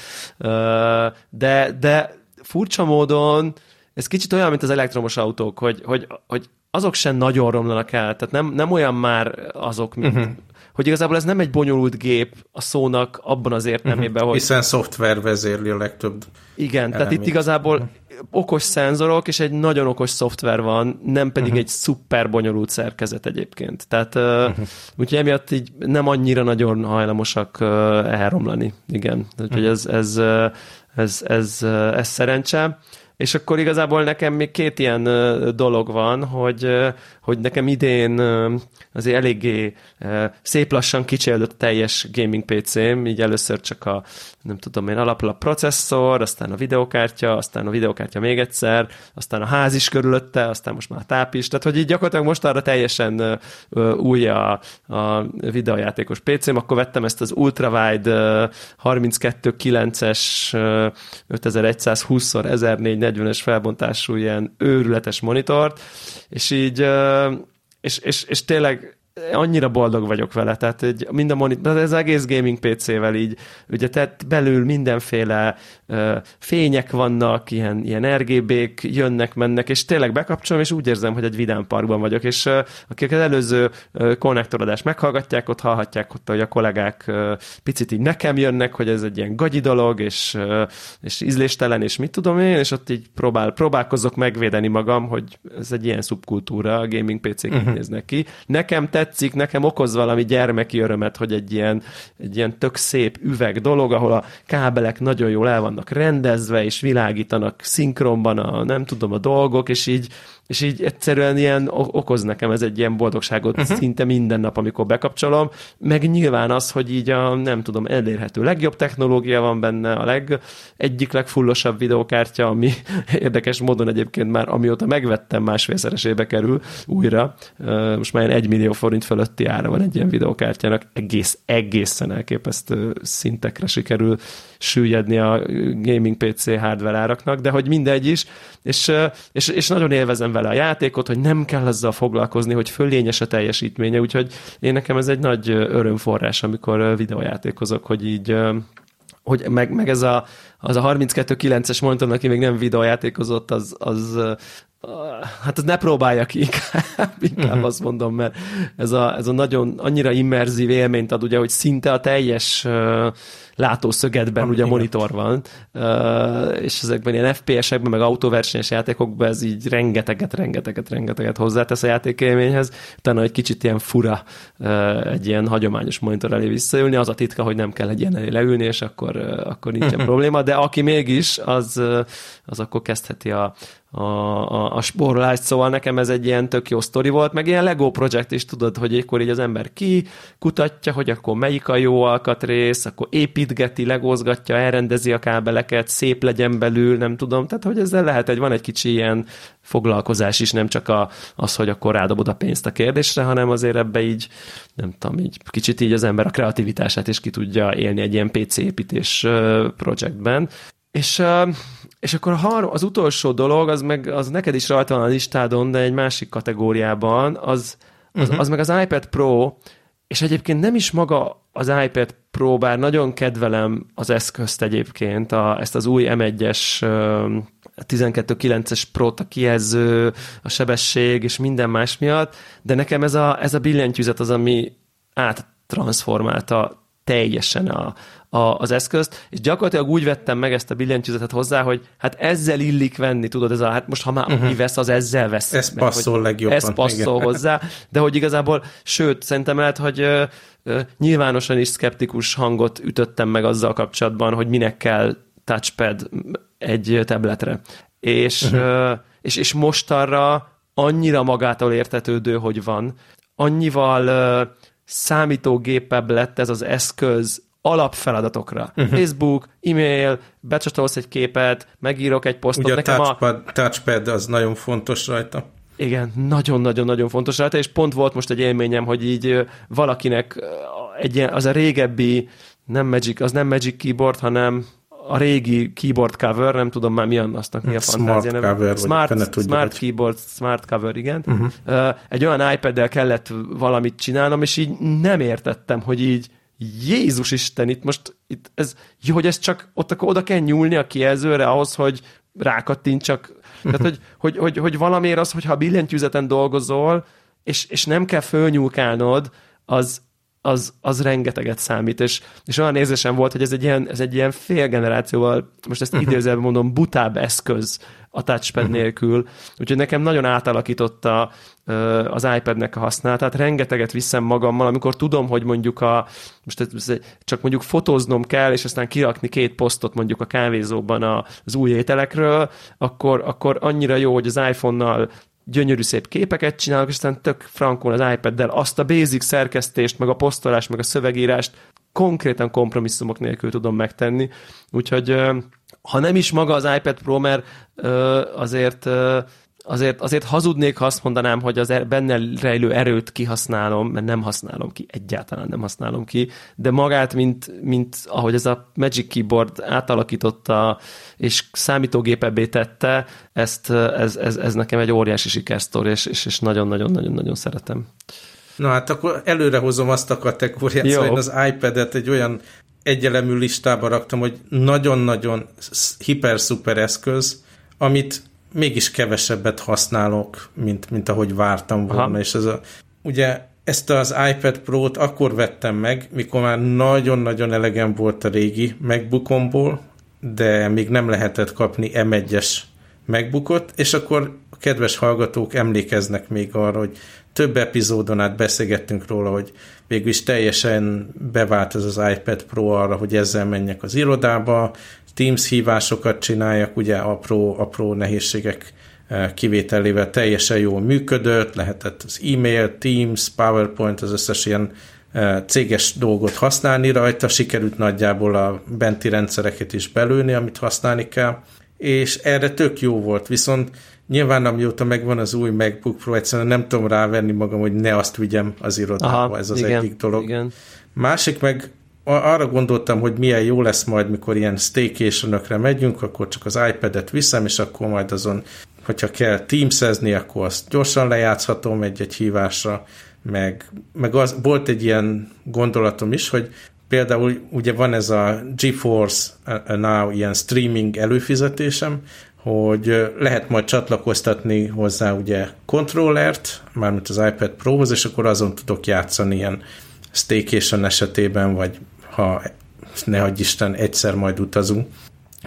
De, de furcsa módon ez kicsit olyan, mint az elektromos autók, hogy, hogy, hogy azok sem nagyon romlanak el, tehát nem, nem olyan már azok, mint, uh-huh. hogy igazából ez nem egy bonyolult gép a szónak abban az értelmében, uh-huh. hogy... Hiszen szoftver vezérli a legtöbb Igen, elemét. tehát itt igazából uh-huh okos szenzorok és egy nagyon okos szoftver van, nem pedig uh-huh. egy szuper bonyolult szerkezet egyébként. Tehát uh-huh. úgyhogy emiatt így nem annyira nagyon hajlamosak elromlani. Igen. Úgyhogy uh-huh. ez, ez, ez, ez, ez, ez szerencse. És akkor igazából nekem még két ilyen dolog van, hogy, hogy nekem idén azért eléggé szép lassan kicsildött teljes gaming PC-m, így először csak a, nem tudom én, a processzor, aztán a videokártya, aztán a videokártya még egyszer, aztán a ház is körülötte, aztán most már a táp is, tehát hogy így gyakorlatilag most arra teljesen új a, a videojátékos PC-m, akkor vettem ezt az ultrawide 32.9-es 5120x1440-es felbontású ilyen őrületes monitort, és így és, és, és tényleg annyira boldog vagyok vele, tehát egy, mind a monitor, ez egész gaming PC-vel így, ugye tehát belül mindenféle uh, fények vannak, ilyen, ilyen RGB-k jönnek, mennek, és tényleg bekapcsolom, és úgy érzem, hogy egy vidám parkban vagyok, és uh, akik az előző uh, konnektorodást meghallgatják, ott hallhatják ott, hogy a kollégák uh, picit így nekem jönnek, hogy ez egy ilyen gagyi dolog, és, uh, és ízléstelen, és mit tudom én, és ott így próbál, próbálkozok megvédeni magam, hogy ez egy ilyen szubkultúra, a gaming PC-k uh-huh. néznek ki. Nekem tett tetszik, nekem okoz valami gyermeki örömet, hogy egy ilyen, egy ilyen tök szép üveg dolog, ahol a kábelek nagyon jól el vannak rendezve, és világítanak szinkronban a, nem tudom, a dolgok, és így és így egyszerűen ilyen okoz nekem ez egy ilyen boldogságot uh-huh. szinte minden nap, amikor bekapcsolom, meg nyilván az, hogy így a, nem tudom, elérhető legjobb technológia van benne, a leg, egyik legfullosabb videokártya, ami érdekes módon egyébként már amióta megvettem másfélszeresébe kerül újra, most már egy millió forint fölötti ára van egy ilyen videokártyának, egész, egészen elképesztő szintekre sikerül süllyedni a gaming PC hardware áraknak, de hogy mindegy is, és, és, és nagyon élvezem vele a játékot, hogy nem kell azzal foglalkozni, hogy fölényes a teljesítménye, úgyhogy én nekem ez egy nagy örömforrás, amikor videójátékozok, hogy így hogy meg, meg ez a, az a 32.9-es monitor, aki még nem videójátékozott, az, az, hát az ne próbálja ki inkább, inkább uh-huh. azt mondom, mert ez a, ez a nagyon annyira immerzív élményt ad, ugye, hogy szinte a teljes látószögedben Ami ugye igen. monitor van, és ezekben ilyen FPS-ekben, meg autóversenyes játékokban ez így rengeteget, rengeteget, rengeteget hozzátesz a játékélményhez, utána egy kicsit ilyen fura egy ilyen hagyományos monitor elé visszaülni, az a titka, hogy nem kell egy ilyen elé leülni, és akkor, akkor nincsen probléma, de aki mégis, az, az akkor kezdheti a, a, a, a spórolást, szóval nekem ez egy ilyen tök jó sztori volt, meg ilyen Lego projekt is tudod, hogy akkor így az ember ki kutatja, hogy akkor melyik a jó alkatrész, akkor építgeti, legózgatja, elrendezi a kábeleket, szép legyen belül, nem tudom, tehát hogy ezzel lehet, egy van egy kicsi ilyen foglalkozás is, nem csak a, az, hogy akkor rádobod a pénzt a kérdésre, hanem azért ebbe így, nem tudom, így kicsit így az ember a kreativitását is ki tudja élni egy ilyen PC építés projektben. És, és akkor az utolsó dolog, az meg az neked is rajta van a listádon, de egy másik kategóriában, az, az, uh-huh. az meg az iPad Pro, és egyébként nem is maga az iPad Pro, bár nagyon kedvelem az eszközt egyébként, a, ezt az új M1-es 12.9-es Pro-t, a kijelző, a sebesség és minden más miatt, de nekem ez a, ez a billentyűzet az, ami áttransformálta teljesen a, a, az eszközt, és gyakorlatilag úgy vettem meg ezt a billentyűzetet hozzá, hogy hát ezzel illik venni, tudod, ez a, hát most ha már uh-huh. vesz, az ezzel vesz. Ez meg, passzol legjobban. Ez passzol igen. hozzá, de hogy igazából, sőt, szerintem lehet, hogy ö, ö, nyilvánosan is szkeptikus hangot ütöttem meg azzal kapcsolatban, hogy minek kell touchpad egy tabletre. És, uh-huh. ö, és, és most arra annyira magától értetődő, hogy van, annyival ö, számítógépebb lett ez az eszköz alapfeladatokra. Uh-huh. Facebook, e-mail, becsatolsz egy képet, megírok egy posztot. Ugye Nekem a touchpad, a touchpad az nagyon fontos rajta. Igen, nagyon-nagyon-nagyon fontos rajta, és pont volt most egy élményem, hogy így valakinek egy ilyen, az a régebbi, nem Magic, az nem Magic keyboard, hanem a régi keyboard cover, nem tudom már mi aztnak mi a fantázia. Cover, smart, tudja, smart hogy... keyboard, smart cover, igen. Uh-huh. Egy olyan iPad-del kellett valamit csinálnom, és így nem értettem, hogy így Jézus Isten, itt most itt ez, jó, hogy ez csak ott akkor oda kell nyúlni a kijelzőre ahhoz, hogy csak. Tehát, hogy, hogy, hogy, hogy valamiért az, hogyha a billentyűzeten dolgozol, és, és nem kell fölnyúlkálnod, az, az, az rengeteget számít, és, és olyan érzésem volt, hogy ez egy ilyen, ez egy ilyen fél generációval, most ezt idézőben mondom, butább eszköz a touchpad uh-huh. nélkül, úgyhogy nekem nagyon átalakította az iPad-nek a használatát, rengeteget viszem magammal, amikor tudom, hogy mondjuk a, most csak mondjuk fotóznom kell, és aztán kirakni két posztot mondjuk a kávézóban az új ételekről, akkor, akkor annyira jó, hogy az iPhone-nal gyönyörű szép képeket csinálok, és aztán tök frankon az iPad-del azt a basic szerkesztést, meg a posztolást, meg a szövegírást konkrétan kompromisszumok nélkül tudom megtenni. Úgyhogy ha nem is maga az iPad Pro, mert azért azért, azért hazudnék, ha azt mondanám, hogy az er, benne rejlő erőt kihasználom, mert nem használom ki, egyáltalán nem használom ki, de magát, mint, mint ahogy ez a Magic Keyboard átalakította és számítógépebbé tette, ezt, ez, ez, ez nekem egy óriási sikersztori, és, és, és nagyon-nagyon-nagyon-nagyon szeretem. Na hát akkor előrehozom azt a kategóriát, Jó. hogy az iPad-et egy olyan egyelemű listába raktam, hogy nagyon-nagyon hiper-szuper eszköz, amit mégis kevesebbet használok, mint, mint ahogy vártam volna, Aha. és ez a, ugye ezt az iPad Pro-t akkor vettem meg, mikor már nagyon-nagyon elegem volt a régi MacBookomból, de még nem lehetett kapni M1-es MacBookot, és akkor a kedves hallgatók emlékeznek még arra, hogy több epizódon át beszélgettünk róla, hogy végül teljesen bevált ez az iPad Pro arra, hogy ezzel menjek az irodába, Teams hívásokat csináljak, ugye apró, apró nehézségek kivételével teljesen jól működött, lehetett az e-mail, Teams, PowerPoint, az összes ilyen céges dolgot használni rajta, sikerült nagyjából a benti rendszereket is belőni, amit használni kell, és erre tök jó volt, viszont nyilván amióta megvan az új MacBook Pro, egyszerűen nem tudom rávenni magam, hogy ne azt vigyem az irodába, Aha, ez az igen, egyik dolog. Igen. Másik meg arra gondoltam, hogy milyen jó lesz majd, mikor ilyen staycation megyünk, akkor csak az iPad-et viszem, és akkor majd azon, hogyha kell teamsezni, akkor azt gyorsan lejátszhatom egy-egy hívásra, meg, meg az, volt egy ilyen gondolatom is, hogy például ugye van ez a GeForce Now ilyen streaming előfizetésem, hogy lehet majd csatlakoztatni hozzá ugye kontrollert, mármint az iPad Pro-hoz, és akkor azon tudok játszani ilyen staycation esetében, vagy ha ne hagyj Isten, egyszer majd utazunk.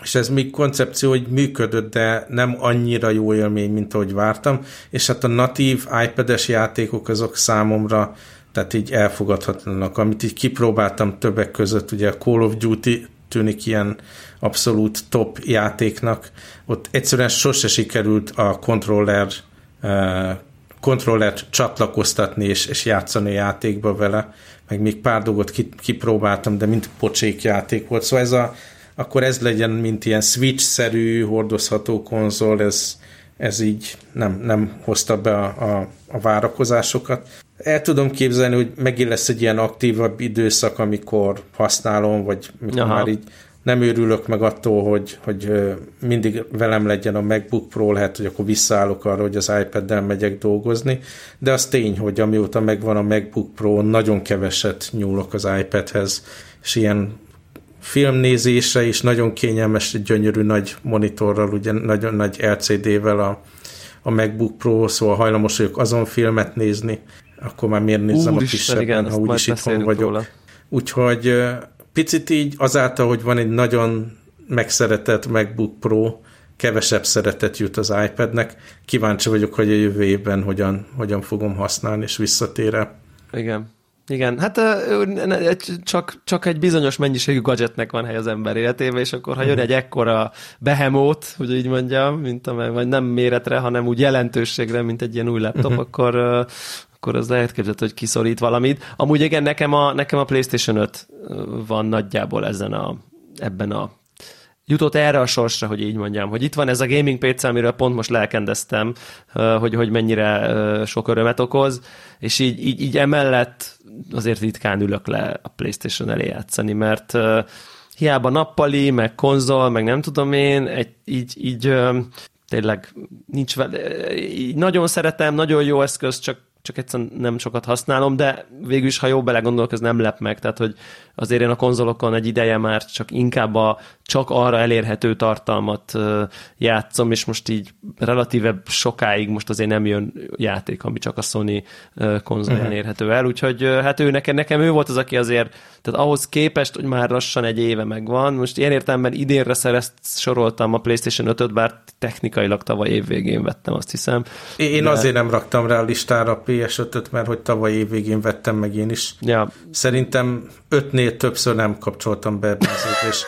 És ez még koncepció, hogy működött, de nem annyira jó élmény, mint ahogy vártam, és hát a natív iPad-es játékok azok számomra tehát így elfogadhatlanak. Amit így kipróbáltam többek között, ugye a Call of Duty tűnik ilyen abszolút top játéknak. Ott egyszerűen sose sikerült a kontroller uh, kontrollert csatlakoztatni és, és játszani a játékba vele, meg még pár dolgot kipróbáltam, de mint pocsék játék volt. Szóval ez a, akkor ez legyen, mint ilyen Switch-szerű hordozható konzol, ez, ez így nem, nem hozta be a, a, a várakozásokat. El tudom képzelni, hogy megint lesz egy ilyen aktívabb időszak, amikor használom, vagy mikor Aha. már így nem őrülök meg attól, hogy, hogy mindig velem legyen a MacBook Pro, lehet, hogy akkor visszaállok arra, hogy az iPad-del megyek dolgozni, de az tény, hogy amióta megvan a MacBook Pro, nagyon keveset nyúlok az iPad-hez, és ilyen filmnézésre is nagyon kényelmes, gyönyörű nagy monitorral, ugye nagyon nagy LCD-vel a, a MacBook Pro, szóval hajlamos vagyok azon filmet nézni, akkor már miért nézem Úr a kisebben, igen, ha úgyis itthon vagyok. Róla. Úgyhogy picit így azáltal, hogy van egy nagyon megszeretett MacBook Pro, kevesebb szeretet jut az iPadnek. Kíváncsi vagyok, hogy a jövő évben hogyan, hogyan fogom használni, és visszatére. Igen. Igen, hát csak, csak egy bizonyos mennyiségű gadgetnek van hely az ember életében, és akkor ha jön egy ekkora behemót, hogy így mondjam, mint amely, vagy nem méretre, hanem úgy jelentőségre, mint egy ilyen új laptop, uh-huh. akkor, akkor az lehet képzelhető, hogy kiszorít valamit. Amúgy igen, nekem a, nekem a PlayStation 5 van nagyjából ezen a, ebben a jutott erre a sorsra, hogy így mondjam, hogy itt van ez a gaming PC, amiről pont most lelkendeztem, hogy, hogy mennyire sok örömet okoz, és így, így, így emellett azért ritkán ülök le a PlayStation elé játszani, mert hiába nappali, meg konzol, meg nem tudom én, egy, így, így tényleg nincs vele, nagyon szeretem, nagyon jó eszköz, csak csak egyszerűen nem sokat használom, de végül is, ha jó belegondolok, ez nem lep meg, tehát hogy azért én a konzolokon egy ideje már csak inkább a csak arra elérhető tartalmat játszom, és most így relatíve sokáig most azért nem jön játék, ami csak a Sony konzolján uh-huh. érhető el, úgyhogy hát ő nekem, nekem ő volt az, aki azért, tehát ahhoz képest, hogy már lassan egy éve megvan, most ilyen értelemben idénre szerezt soroltam a PlayStation 5-öt, bár technikailag tavaly év végén vettem, azt hiszem. Én de... azért nem raktam rá a listára a PS5-öt, mert hogy tavaly év végén vettem meg én is. Ja. Szerintem ötnél többször nem kapcsoltam be benzét, és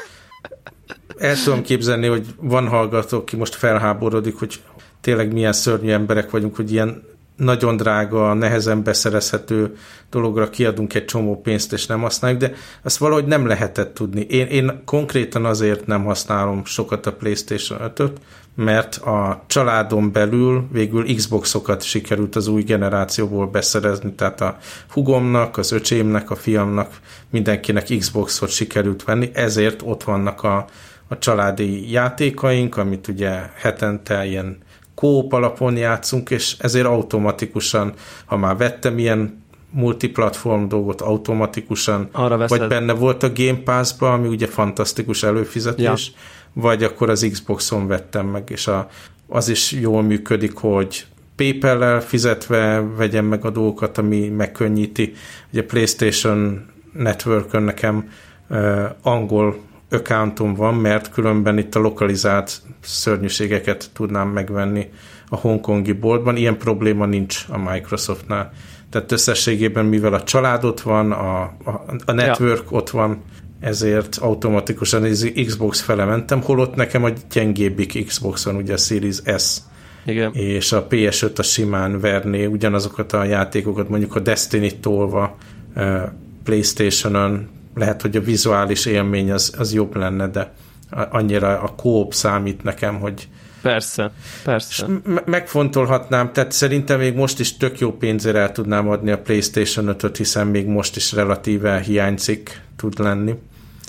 el tudom képzelni, hogy van hallgató, aki most felháborodik, hogy tényleg milyen szörnyű emberek vagyunk, hogy ilyen nagyon drága, nehezen beszerezhető dologra kiadunk egy csomó pénzt, és nem használjuk, de azt valahogy nem lehetett tudni. Én, én konkrétan azért nem használom sokat a PlayStation 5-öt, mert a családon belül végül Xboxokat sikerült az új generációból beszerezni, tehát a hugomnak, az öcsémnek, a fiamnak, mindenkinek Xboxot sikerült venni, ezért ott vannak a, a családi játékaink, amit ugye hetente ilyen kóp alapon játszunk, és ezért automatikusan, ha már vettem ilyen multiplatform dolgot automatikusan, Arra vagy benne volt a Game Pass-ba, ami ugye fantasztikus előfizetés, ja. Vagy akkor az Xboxon vettem meg, és a, az is jól működik, hogy PayPal-lel fizetve vegyem meg a dolgokat, ami megkönnyíti. Ugye PlayStation Network-ön nekem uh, angol accountom van, mert különben itt a lokalizált szörnyűségeket tudnám megvenni a hongkongi boltban. Ilyen probléma nincs a Microsoftnál. Tehát összességében, mivel a család ott van, a, a, a network ja. ott van, ezért automatikusan az Xbox fele mentem, holott nekem a gyengébbik Xbox van, ugye a Series S Igen. és a PS5 a simán verné ugyanazokat a játékokat, mondjuk a Destiny-t tolva PlayStation-on, lehet, hogy a vizuális élmény az, az jobb lenne, de annyira a kóp számít nekem, hogy Persze, persze. megfontolhatnám, tehát szerintem még most is tök jó pénzért el tudnám adni a PlayStation 5-öt, hiszen még most is relatíve hiányzik tud lenni.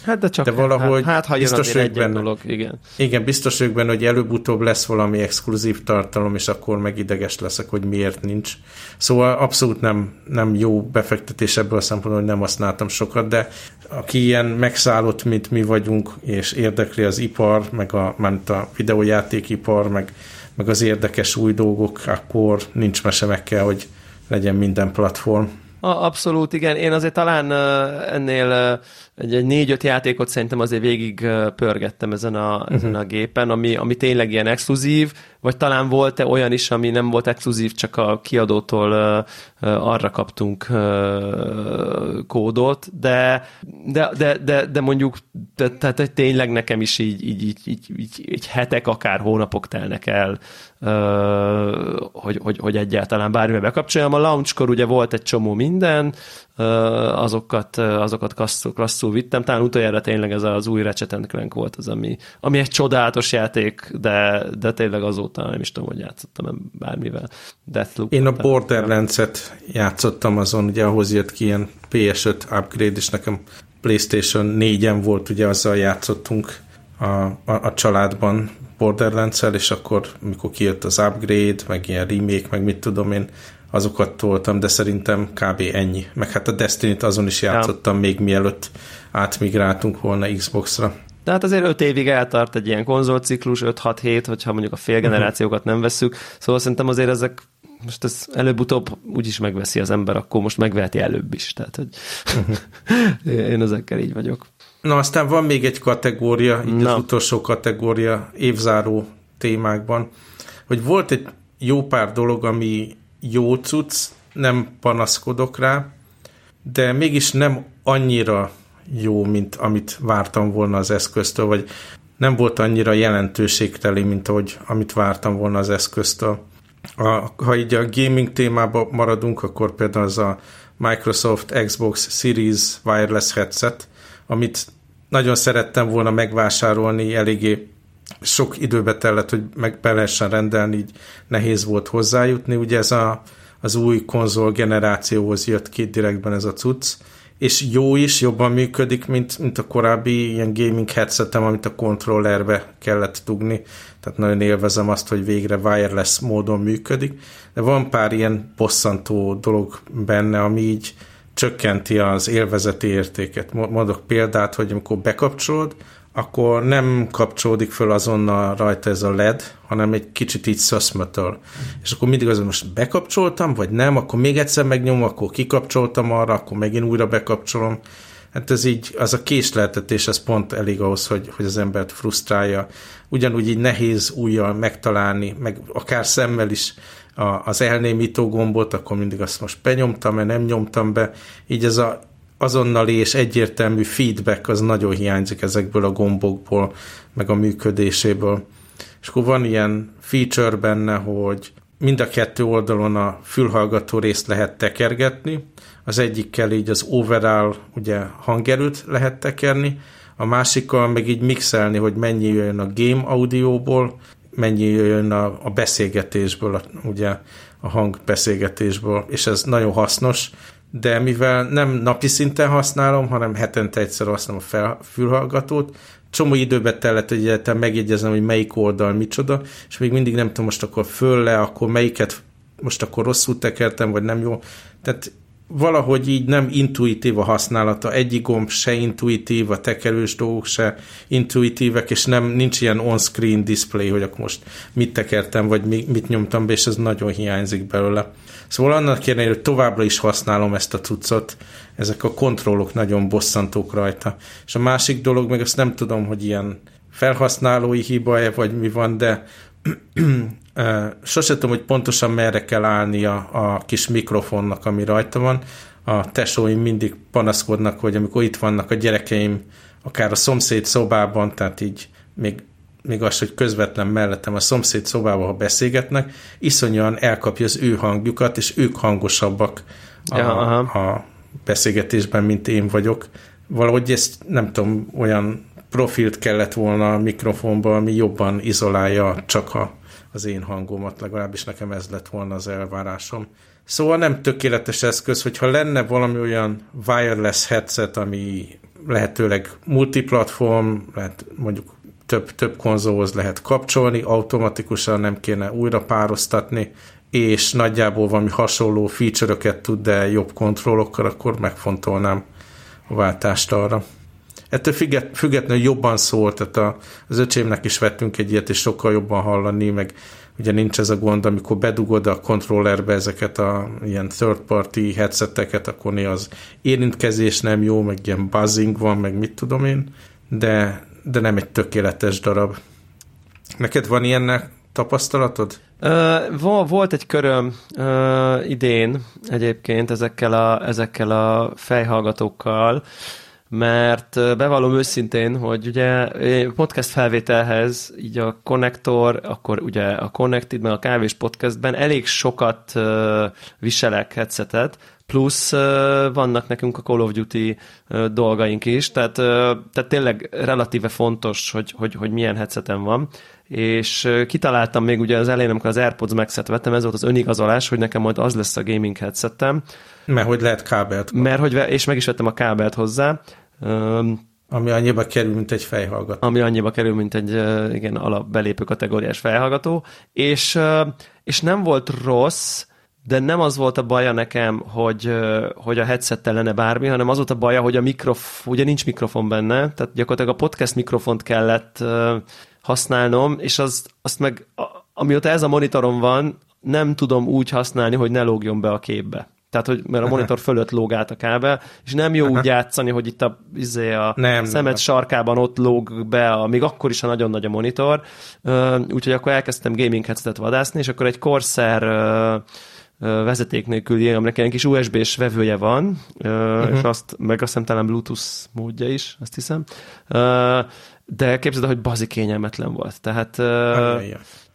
Hát de csak de valahogy hát, hát ha biztos jön benne, dolog, igen. Igen, biztos vagyok benne, hogy előbb-utóbb lesz valami exkluzív tartalom, és akkor meg ideges leszek, hogy miért nincs. Szóval abszolút nem, nem jó befektetés ebből a szempontból, hogy nem használtam sokat, de aki ilyen megszállott, mint mi vagyunk, és érdekli az ipar, meg a, ment a videójátékipar, meg, meg az érdekes új dolgok, akkor nincs mese meg kell, hogy legyen minden platform. Abszolút, igen. Én azért talán ennél egy, egy négy-öt játékot szerintem azért végig pörgettem ezen a, uh-huh. ezen a gépen, ami, ami tényleg ilyen exkluzív, vagy talán volt-e olyan is, ami nem volt exkluzív, csak a kiadótól uh, uh, arra kaptunk uh, kódot, de, de, de, de, de mondjuk tehát te, tényleg nekem is így, így, így, így, így, így hetek, akár hónapok telnek el, hogy, hogy, hogy egyáltalán bármivel bekapcsoljam. A launchkor ugye volt egy csomó minden, azokat, azokat klasszul, klasszul vittem. Talán utoljára tényleg ez az új Ratchet Clank volt az, ami, ami egy csodálatos játék, de, de tényleg azóta nem is tudom, hogy játszottam bármivel. Deathloop. Én a Borderlands-et játszottam azon, ugye ahhoz jött ki ilyen PS5 upgrade, és nekem PlayStation 4-en volt, ugye azzal játszottunk a, a, a családban borderlands és akkor, mikor kijött az upgrade, meg ilyen remake, meg mit tudom én, azokat toltam, de szerintem kb. ennyi. Meg hát a Destiny-t azon is játszottam ja. még mielőtt átmigráltunk volna Xbox-ra. De hát azért 5 évig eltart egy ilyen konzolciklus, 5-6-7, hogyha mondjuk a fél generációkat nem veszük, szóval szerintem azért ezek most ez előbb-utóbb úgyis megveszi az ember, akkor most megveheti előbb is. Tehát, hogy én ezekkel így vagyok. Na, aztán van még egy kategória, így Na. az utolsó kategória évzáró témákban, hogy volt egy jó pár dolog, ami jó cucc, nem panaszkodok rá, de mégis nem annyira jó, mint amit vártam volna az eszköztől, vagy nem volt annyira jelentőségteli, mint ahogy amit vártam volna az eszköztől. A, ha így a gaming témába maradunk, akkor például az a Microsoft Xbox Series Wireless Headset, amit nagyon szerettem volna megvásárolni, eléggé sok időbe tellett, hogy meg be lehessen rendelni, így nehéz volt hozzájutni. Ugye ez a, az új konzol generációhoz jött ki direktben ez a cucc, és jó is, jobban működik, mint, mint a korábbi ilyen gaming headsetem, amit a kontrollerbe kellett dugni. Tehát nagyon élvezem azt, hogy végre wireless módon működik. De van pár ilyen bosszantó dolog benne, ami így csökkenti az élvezeti értéket. Mondok példát, hogy amikor bekapcsolod, akkor nem kapcsolódik föl azonnal rajta ez a LED, hanem egy kicsit így szöszmötöl. És akkor mindig az, most bekapcsoltam, vagy nem, akkor még egyszer megnyomom, akkor kikapcsoltam arra, akkor megint újra bekapcsolom. Hát ez így, az a késleltetés, ez pont elég ahhoz, hogy, hogy az embert frusztrálja. Ugyanúgy így nehéz újjal megtalálni, meg akár szemmel is a, az elnémító gombot, akkor mindig azt most benyomtam, mert nem nyomtam be. Így ez a azonnali és egyértelmű feedback az nagyon hiányzik ezekből a gombokból, meg a működéséből. És akkor van ilyen feature benne, hogy mind a kettő oldalon a fülhallgató részt lehet tekergetni, az egyikkel így az overall ugye hangerőt lehet tekerni, a másikkal meg így mixelni, hogy mennyi jön a game audióból, mennyi jön a, a beszélgetésből, a, ugye a hangbeszélgetésből, és ez nagyon hasznos, de mivel nem napi szinten használom, hanem hetente egyszer használom a fel, fülhallgatót, csomó időbe tellett, hogy egyetem megjegyezem, hogy melyik oldal micsoda, és még mindig nem tudom most akkor föl le, akkor melyiket most akkor rosszul tekertem, vagy nem jó. Tehát valahogy így nem intuitív a használata, egyik gomb se intuitív, a tekerős dolgok se intuitívek, és nem, nincs ilyen on-screen display, hogy akkor most mit tekertem, vagy mit nyomtam be, és ez nagyon hiányzik belőle. Szóval annak kérne, hogy továbbra is használom ezt a cuccot, ezek a kontrollok nagyon bosszantók rajta. És a másik dolog, meg azt nem tudom, hogy ilyen felhasználói hiba-e, vagy mi van, de sose tudom, hogy pontosan merre kell állni a, a kis mikrofonnak, ami rajta van. A tesóim mindig panaszkodnak, hogy amikor itt vannak a gyerekeim, akár a szomszéd szobában, tehát így még még az, hogy közvetlen mellettem a szomszéd szobában, ha beszélgetnek, iszonyúan elkapja az ő hangjukat, és ők hangosabbak a, ja, a beszélgetésben, mint én vagyok. Valahogy ezt nem tudom, olyan profilt kellett volna a mikrofonba, ami jobban izolálja csak a, az én hangomat, legalábbis nekem ez lett volna az elvárásom. Szóval nem tökéletes eszköz, hogyha lenne valami olyan wireless headset, ami lehetőleg multiplatform, lehet mondjuk több, több konzolhoz lehet kapcsolni, automatikusan nem kéne újra pároztatni, és nagyjából valami hasonló feature-öket tud, de jobb kontrollokkal, akkor megfontolnám a váltást arra. Ettől függetlenül jobban szól, tehát a, az öcsémnek is vettünk egy ilyet, és sokkal jobban hallani, meg ugye nincs ez a gond, amikor bedugod a kontrollerbe ezeket a ilyen third party headseteket, akkor néha az érintkezés nem jó, meg ilyen buzzing van, meg mit tudom én, de, de nem egy tökéletes darab. Neked van ilyennek tapasztalatod? Uh, volt egy köröm uh, idén egyébként ezekkel a, ezekkel a fejhallgatókkal, mert bevallom őszintén, hogy ugye podcast felvételhez így a konnektor, akkor ugye a Connected-ben, a Kávés podcastben elég sokat viselek headsetet, plusz vannak nekünk a Call of Duty dolgaink is, tehát, tehát tényleg relatíve fontos, hogy, hogy, hogy milyen headsetem van, és kitaláltam még ugye az elején, amikor az AirPods Max-et vettem, ez volt az önigazolás, hogy nekem majd az lesz a gaming headsetem. Mert hogy lehet kábelt. Mert hogy, és meg is vettem a kábelt hozzá, ami annyiba kerül, mint egy fejhallgató. Ami annyiba kerül, mint egy igen, alap belépő kategóriás fejhallgató. És, és nem volt rossz, de nem az volt a baja nekem, hogy, hogy a headsettel lenne bármi, hanem az volt a baja, hogy a mikrofon, ugye nincs mikrofon benne, tehát gyakorlatilag a podcast mikrofont kellett használnom, és az, azt meg, amióta ez a monitoron van, nem tudom úgy használni, hogy ne lógjon be a képbe. Tehát, hogy mert a monitor fölött lóg át a kábel, és nem jó úgy játszani, hogy itt a, izé a nem, szemed nem. sarkában ott lóg be, a, még akkor is a nagyon nagy a monitor. Úgyhogy akkor elkezdtem gaming headsetet vadászni, és akkor egy Corsair vezeték nélküli, aminek egy kis USB-s vevője van, uh-huh. és azt, meg azt hiszem talán Bluetooth módja is, azt hiszem. De képzeld, hogy bazi kényelmetlen volt. Tehát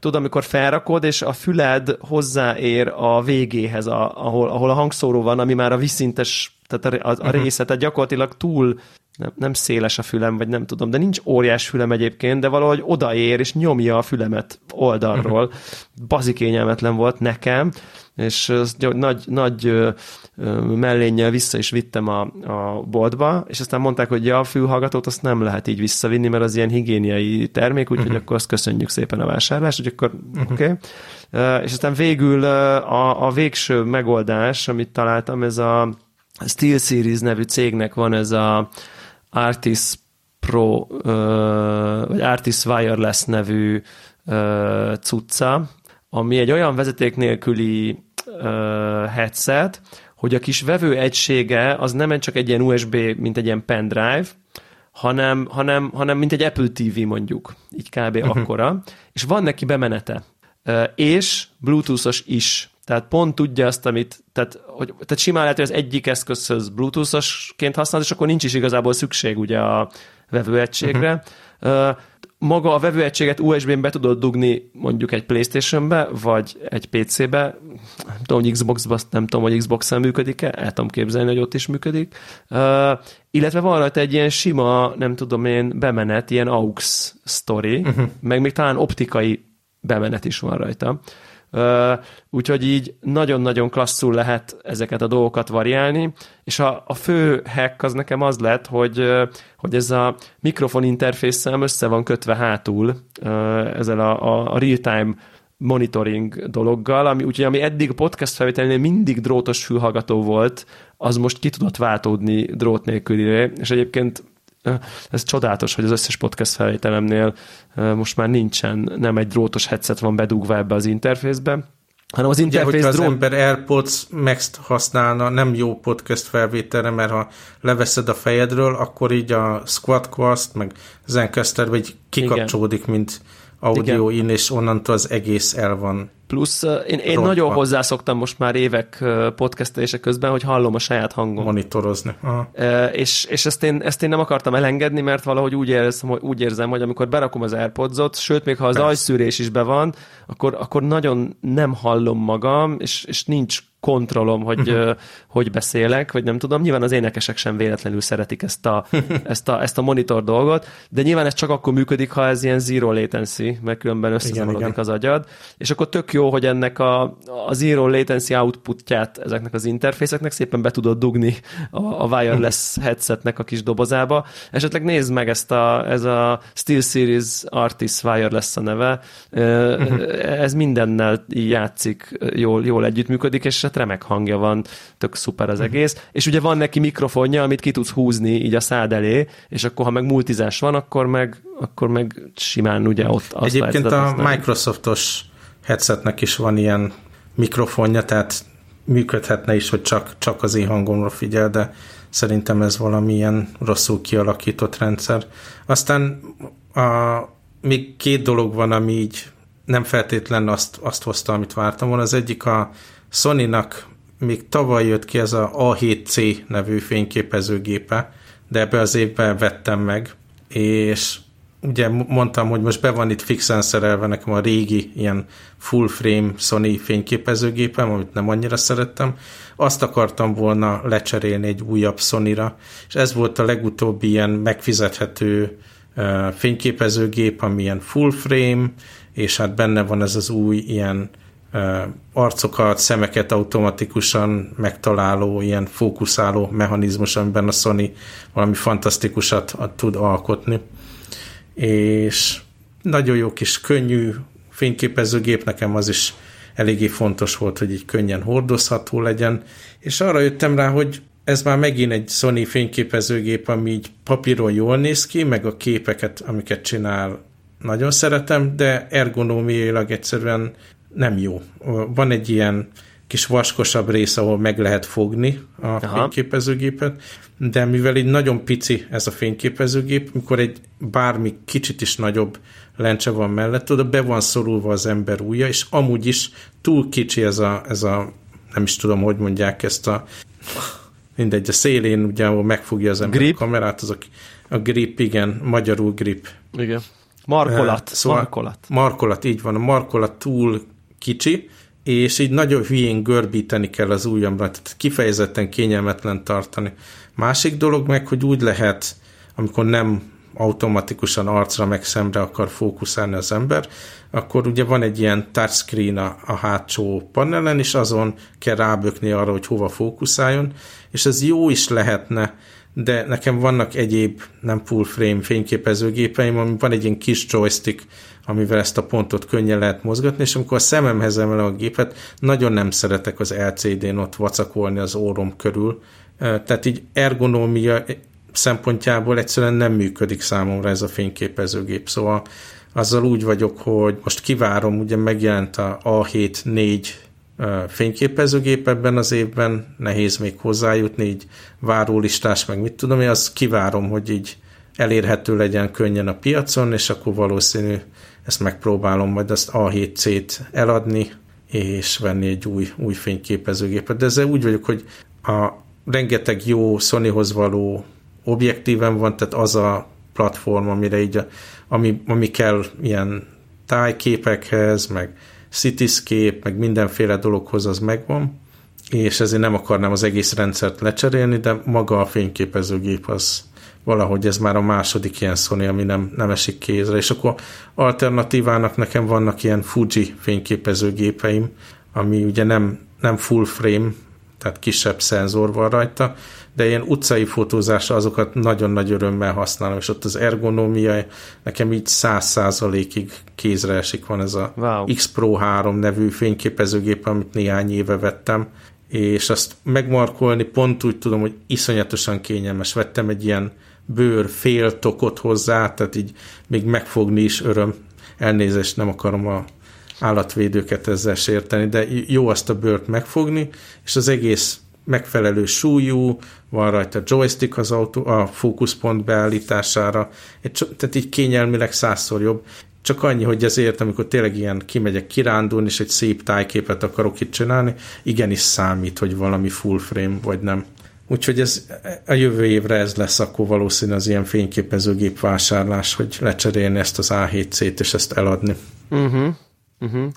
tudod, amikor felrakod, és a füled hozzáér a végéhez, a, ahol, ahol a hangszóró van, ami már a viszintes, tehát a, a, a uh-huh. része, tehát gyakorlatilag túl nem, nem széles a fülem, vagy nem tudom, de nincs óriás fülem egyébként, de valahogy odaér, és nyomja a fülemet oldalról. Uh-huh. Bazi kényelmetlen volt nekem, és nagy, nagy mellénnyel vissza is vittem a, a boltba, és aztán mondták, hogy ja, a fülhallgatót azt nem lehet így visszavinni, mert az ilyen higiéniai termék, úgyhogy uh-huh. akkor azt köszönjük szépen a vásárlást, hogy akkor uh-huh. oké. Okay. És aztán végül a, a végső megoldás, amit találtam, ez a Steel Series nevű cégnek van ez a Artis Pro, vagy Artis Wireless nevű cucca, ami egy olyan vezeték nélküli headset, hogy a kis vevő egysége az nem csak egy ilyen USB, mint egy ilyen pendrive, hanem, hanem, hanem mint egy Apple TV mondjuk, így kb. Uh-huh. akkora, és van neki bemenete, és Bluetoothos is. Tehát pont tudja azt, amit, tehát, hogy, tehát simán lehet, hogy az egyik eszközhöz Bluetoothosként használod, és akkor nincs is igazából szükség ugye a vevőegységre. Uh-huh maga a vevőegységet USB-n be tudod dugni mondjuk egy Playstation-be, vagy egy PC-be, nem tudom, hogy Xbox-ba, nem tudom, hogy Xbox-en működik-e, el tudom képzelni, hogy ott is működik. Uh, illetve van rajta egy ilyen sima, nem tudom én, bemenet, ilyen AUX story, uh-huh. meg még talán optikai bemenet is van rajta. Úgyhogy így nagyon-nagyon klasszul lehet ezeket a dolgokat variálni, és a, a fő hack az nekem az lett, hogy, hogy ez a mikrofon interfészem össze van kötve hátul ezzel a, a, real-time monitoring dologgal, ami, úgyhogy ami eddig podcast felvételnél mindig drótos fülhallgató volt, az most ki tudott váltódni drót nélkülire, és egyébként ez csodálatos, hogy az összes podcast felvételemnél most már nincsen, nem egy drótos headset van bedugva ebbe az interfészbe, hanem az interfész Ugye, drón... az ember AirPods Max-t használna, nem jó podcast felvételre, mert ha leveszed a fejedről, akkor így a Squadcast, meg Zencaster így kikapcsolódik, mint audio Igen. in, és onnantól az egész el van Plusz én, én nagyon hozzászoktam most már évek podcastelések közben, hogy hallom a saját hangom. Monitorozni. Aha. És, és ezt, én, ezt én nem akartam elengedni, mert valahogy úgy érzem, hogy, úgy érzem, hogy amikor berakom az AirPods-ot, sőt, még ha az ajszűrés is be van, akkor, akkor nagyon nem hallom magam, és, és nincs kontrollom, hogy, uh-huh. hogy beszélek, vagy nem tudom. Nyilván az énekesek sem véletlenül szeretik ezt a, ezt, a, ezt a monitor dolgot, de nyilván ez csak akkor működik, ha ez ilyen zero latency, mert különben összezavarodik az agyad. És akkor tök jó, hogy ennek a, a zero latency outputját ezeknek az interfészeknek szépen be tudod dugni a, a wireless headsetnek a kis dobozába. Esetleg nézd meg ezt a, ez a SteelSeries Artis Wireless a neve. Ez mindennel játszik, jól, jól együttműködik, és hát remek hangja van, tök szuper az egész, és ugye van neki mikrofonja, amit ki tudsz húzni így a szád elé, és akkor ha meg multizás van, akkor meg, akkor meg simán ugye ott azt Egyébként a Microsoftos headsetnek is van ilyen mikrofonja, tehát működhetne is, hogy csak, csak az én hangomra figyel, de szerintem ez valamilyen rosszul kialakított rendszer. Aztán a, még két dolog van, ami így nem feltétlen azt, azt hozta, amit vártam volna. Az egyik a Sony-nak még tavaly jött ki ez a A7C nevű fényképezőgépe, de ebbe az évben vettem meg, és ugye mondtam, hogy most be van itt fixen szerelve nekem a régi ilyen full frame Sony fényképezőgépem, amit nem annyira szerettem. Azt akartam volna lecserélni egy újabb Sony-ra, és ez volt a legutóbbi ilyen megfizethető fényképezőgép, ami ilyen full frame, és hát benne van ez az új ilyen arcokat, szemeket automatikusan megtaláló, ilyen fókuszáló mechanizmus, amiben a Sony valami fantasztikusat tud alkotni. És nagyon jó kis könnyű fényképezőgép, nekem az is eléggé fontos volt, hogy így könnyen hordozható legyen, és arra jöttem rá, hogy ez már megint egy Sony fényképezőgép, ami így papíron jól néz ki, meg a képeket, amiket csinál, nagyon szeretem, de ergonómiailag egyszerűen nem jó. Van egy ilyen kis vaskosabb rész, ahol meg lehet fogni a Aha. fényképezőgépet, de mivel így nagyon pici ez a fényképezőgép, mikor egy bármi kicsit is nagyobb lencse van mellett, oda be van szorulva az ember ujja, és amúgy is túl kicsi ez a, ez a nem is tudom, hogy mondják ezt a mindegy, a szélén ugye, ahol megfogja az ember grip. a kamerát, az a, a grip, igen, magyarul grip. Igen. Markolat. Szóval markolat. Markolat, így van. A markolat túl kicsi, és így nagyon hülyén görbíteni kell az ujjamra, tehát kifejezetten kényelmetlen tartani. Másik dolog meg, hogy úgy lehet, amikor nem automatikusan arcra meg szemre akar fókuszálni az ember, akkor ugye van egy ilyen touchscreen a, a hátsó panelen, és azon kell rábökni arra, hogy hova fókuszáljon, és ez jó is lehetne, de nekem vannak egyéb nem full frame fényképezőgépeim, ami van egy ilyen kis joystick, amivel ezt a pontot könnyen lehet mozgatni, és amikor a szememhez emelem a gépet, nagyon nem szeretek az LCD-n ott vacakolni az órom körül, tehát így ergonómia szempontjából egyszerűen nem működik számomra ez a fényképezőgép, szóval azzal úgy vagyok, hogy most kivárom, ugye megjelent a A7-4 fényképezőgép ebben az évben, nehéz még hozzájutni, így várólistás, meg mit tudom, én azt kivárom, hogy így elérhető legyen könnyen a piacon, és akkor valószínű ezt megpróbálom majd azt A7C-t eladni, és venni egy új, új fényképezőgépet. De ezzel úgy vagyok, hogy a rengeteg jó Sonyhoz való objektíven van, tehát az a platform, amire így, a, ami, ami kell ilyen tájképekhez, meg cityscape, meg mindenféle dologhoz az megvan, és ezért nem akarnám az egész rendszert lecserélni, de maga a fényképezőgép az, valahogy ez már a második ilyen Sony, ami nem, nem esik kézre, és akkor alternatívának nekem vannak ilyen Fuji fényképezőgépeim, ami ugye nem, nem full frame, tehát kisebb szenzor van rajta, de ilyen utcai fotózásra azokat nagyon nagy örömmel használom, és ott az ergonómia nekem így száz százalékig kézre esik, van ez a wow. X Pro 3 nevű fényképezőgép, amit néhány éve vettem, és azt megmarkolni pont úgy tudom, hogy iszonyatosan kényelmes. Vettem egy ilyen bőr fél tokot hozzá, tehát így még megfogni is öröm. Elnézést, nem akarom a állatvédőket ezzel sérteni, de jó azt a bőrt megfogni, és az egész megfelelő súlyú, van rajta joystick az autó, a fókuszpont beállítására, tehát így kényelmileg százszor jobb, csak annyi, hogy ezért, amikor tényleg ilyen kimegyek kirándulni, és egy szép tájképet akarok itt csinálni, igenis számít, hogy valami full frame, vagy nem. Úgyhogy ez a jövő évre ez lesz akkor valószínű az ilyen fényképezőgép vásárlás, hogy lecserélni ezt az A7C-t és ezt eladni. Uh-huh. Uh-huh.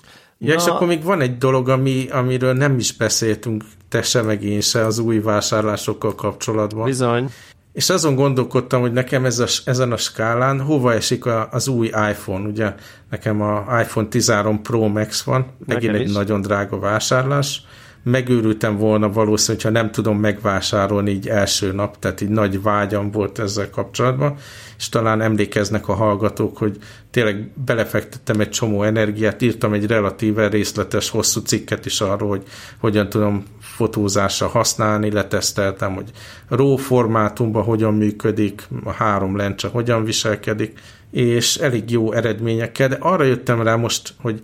Ja, Na... és akkor még van egy dolog, ami, amiről nem is beszéltünk, te se meg én se az új vásárlásokkal kapcsolatban. Bizony. És azon gondolkodtam, hogy nekem ez a, ezen a skálán hova esik a, az új iPhone. Ugye nekem a iPhone 13 Pro Max van, megint egy nagyon drága vásárlás. Megőrültem volna valószínűleg, hogyha nem tudom megvásárolni így első nap, tehát így nagy vágyam volt ezzel kapcsolatban, és talán emlékeznek a hallgatók, hogy tényleg belefektettem egy csomó energiát, írtam egy relatíve részletes, hosszú cikket is arról, hogy hogyan tudom fotózásra használni, leteszteltem, hogy RAW formátumban hogyan működik, a három lencse hogyan viselkedik, és elég jó eredményekkel, de arra jöttem rá most, hogy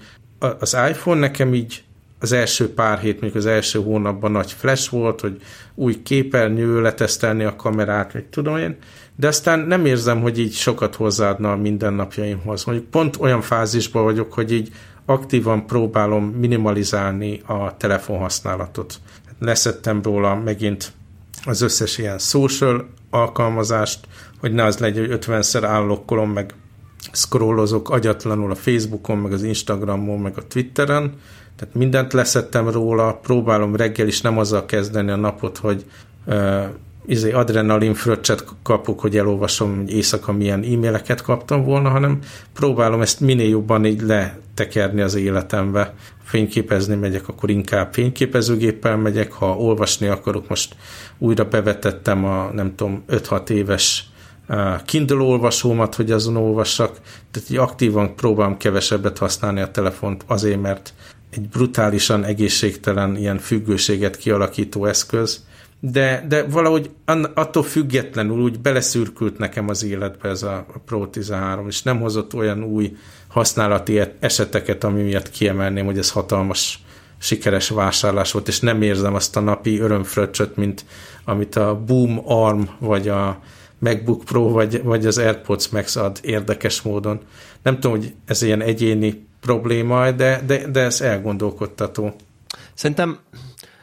az iPhone nekem így az első pár hét, még az első hónapban nagy flash volt, hogy új képernyő, letesztelni a kamerát, meg tudom én, de aztán nem érzem, hogy így sokat hozzáadna a mindennapjaimhoz. Mondjuk pont olyan fázisban vagyok, hogy így aktívan próbálom minimalizálni a telefonhasználatot. Leszettem róla megint az összes ilyen social alkalmazást, hogy ne az legyen, hogy 50-szer állokkolom, meg scrollozok agyatlanul a Facebookon, meg az Instagramon, meg a Twitteren, tehát mindent leszettem róla, próbálom reggel is nem azzal kezdeni a napot, hogy izé adrenalin fröccset kapok, hogy elolvasom, hogy éjszaka milyen e-maileket kaptam volna, hanem próbálom ezt minél jobban így letekerni az életembe. Fényképezni megyek, akkor inkább fényképezőgéppel megyek, ha olvasni akarok, most újra bevetettem a nem tudom 5-6 éves Kindle olvasómat, hogy azon olvassak, tehát így aktívan próbálom kevesebbet használni a telefont azért, mert egy brutálisan egészségtelen ilyen függőséget kialakító eszköz, de, de valahogy attól függetlenül úgy beleszürkült nekem az életbe ez a Pro 13, és nem hozott olyan új használati eseteket, ami miatt kiemelném, hogy ez hatalmas sikeres vásárlás volt, és nem érzem azt a napi örömfröccsöt, mint amit a Boom Arm, vagy a MacBook Pro, vagy, vagy az AirPods Max ad érdekes módon. Nem tudom, hogy ez ilyen egyéni probléma, de, de, de ez elgondolkodtató. Szerintem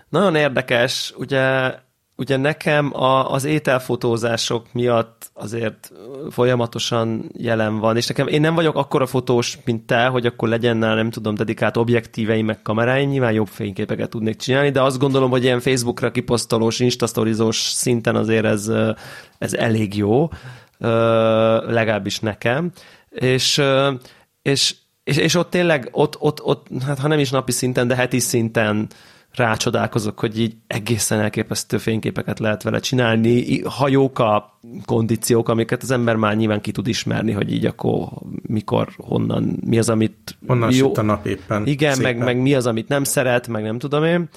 nagyon érdekes, ugye ugye nekem a, az ételfotózások miatt azért folyamatosan jelen van, és nekem én nem vagyok akkora fotós, mint te, hogy akkor legyen nem tudom, dedikált objektíveim, meg kameráim, nyilván jobb fényképeket tudnék csinálni, de azt gondolom, hogy ilyen Facebookra kiposztolós, instasztorizós szinten azért ez, ez elég jó, legalábbis nekem, és, és, és, és ott tényleg, ott, ott, ott, hát ha nem is napi szinten, de heti szinten rácsodálkozok, hogy így egészen elképesztő fényképeket lehet vele csinálni, hajók a kondíciók, amiket az ember már nyilván ki tud ismerni, hogy így akkor mikor, honnan, mi az, amit... Honnan jó, a nap éppen. Igen, meg, meg mi az, amit nem szeret, meg nem tudom én.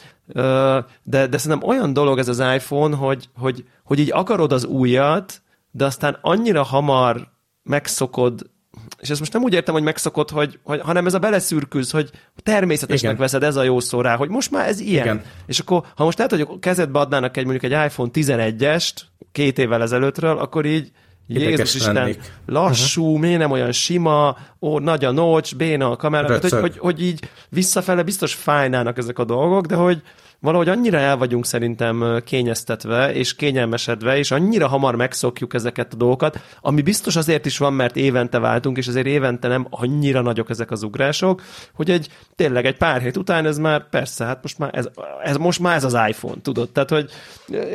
De, de szerintem olyan dolog ez az iPhone, hogy, hogy, hogy így akarod az újat, de aztán annyira hamar megszokod és ezt most nem úgy értem, hogy megszokott, hogy, hogy hanem ez a beleszürkülsz, hogy természetesnek Igen. veszed, ez a jó szó rá, hogy most már ez ilyen. Igen. És akkor, ha most lehet, hogy kezedbe adnának egy mondjuk egy iPhone 11-est két évvel ezelőttről, akkor így Jézus Isten, lassú, uh-huh. miért nem olyan sima, ó, nagy a nocs, béna a kamera, hát, hogy, hogy, hogy így visszafele biztos fájnának ezek a dolgok, de hogy, valahogy annyira el vagyunk szerintem kényeztetve és kényelmesedve, és annyira hamar megszokjuk ezeket a dolgokat, ami biztos azért is van, mert évente váltunk, és azért évente nem annyira nagyok ezek az ugrások, hogy egy tényleg egy pár hét után ez már persze, hát most már ez, ez most már ez az iPhone, tudod? Tehát, hogy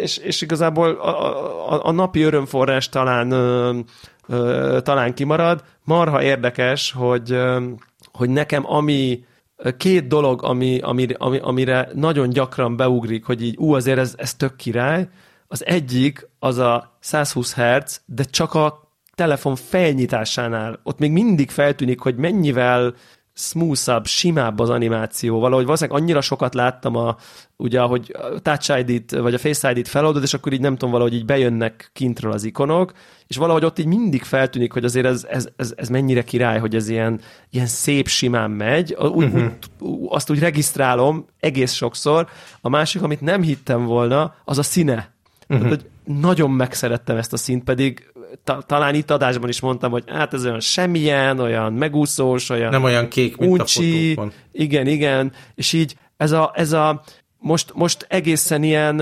és, és igazából a, a, a napi örömforrás talán ö, ö, talán kimarad. Marha érdekes, hogy, ö, hogy nekem ami két dolog, ami, ami, ami, amire nagyon gyakran beugrik, hogy így, ú, azért ez, ez tök király. Az egyik az a 120 Hz, de csak a telefon felnyitásánál. Ott még mindig feltűnik, hogy mennyivel smoothabb, simább az animáció. Valahogy valószínűleg annyira sokat láttam, a, ugye, hogy Touch ID-t, vagy a Face ID-t feloldod, és akkor így nem tudom, valahogy így bejönnek kintről az ikonok, és valahogy ott így mindig feltűnik, hogy azért ez, ez, ez, ez mennyire király, hogy ez ilyen, ilyen szép simán megy. Úgy, uh-huh. úgy, azt úgy regisztrálom egész sokszor. A másik, amit nem hittem volna, az a színe. Uh-huh. Tehát, hogy nagyon megszerettem ezt a színt, pedig ta, talán itt adásban is mondtam, hogy hát ez olyan semmilyen, olyan megúszós, olyan Nem olyan kék, mint uncsi, a fotókon. Igen, igen, és így ez a, ez a most, most egészen ilyen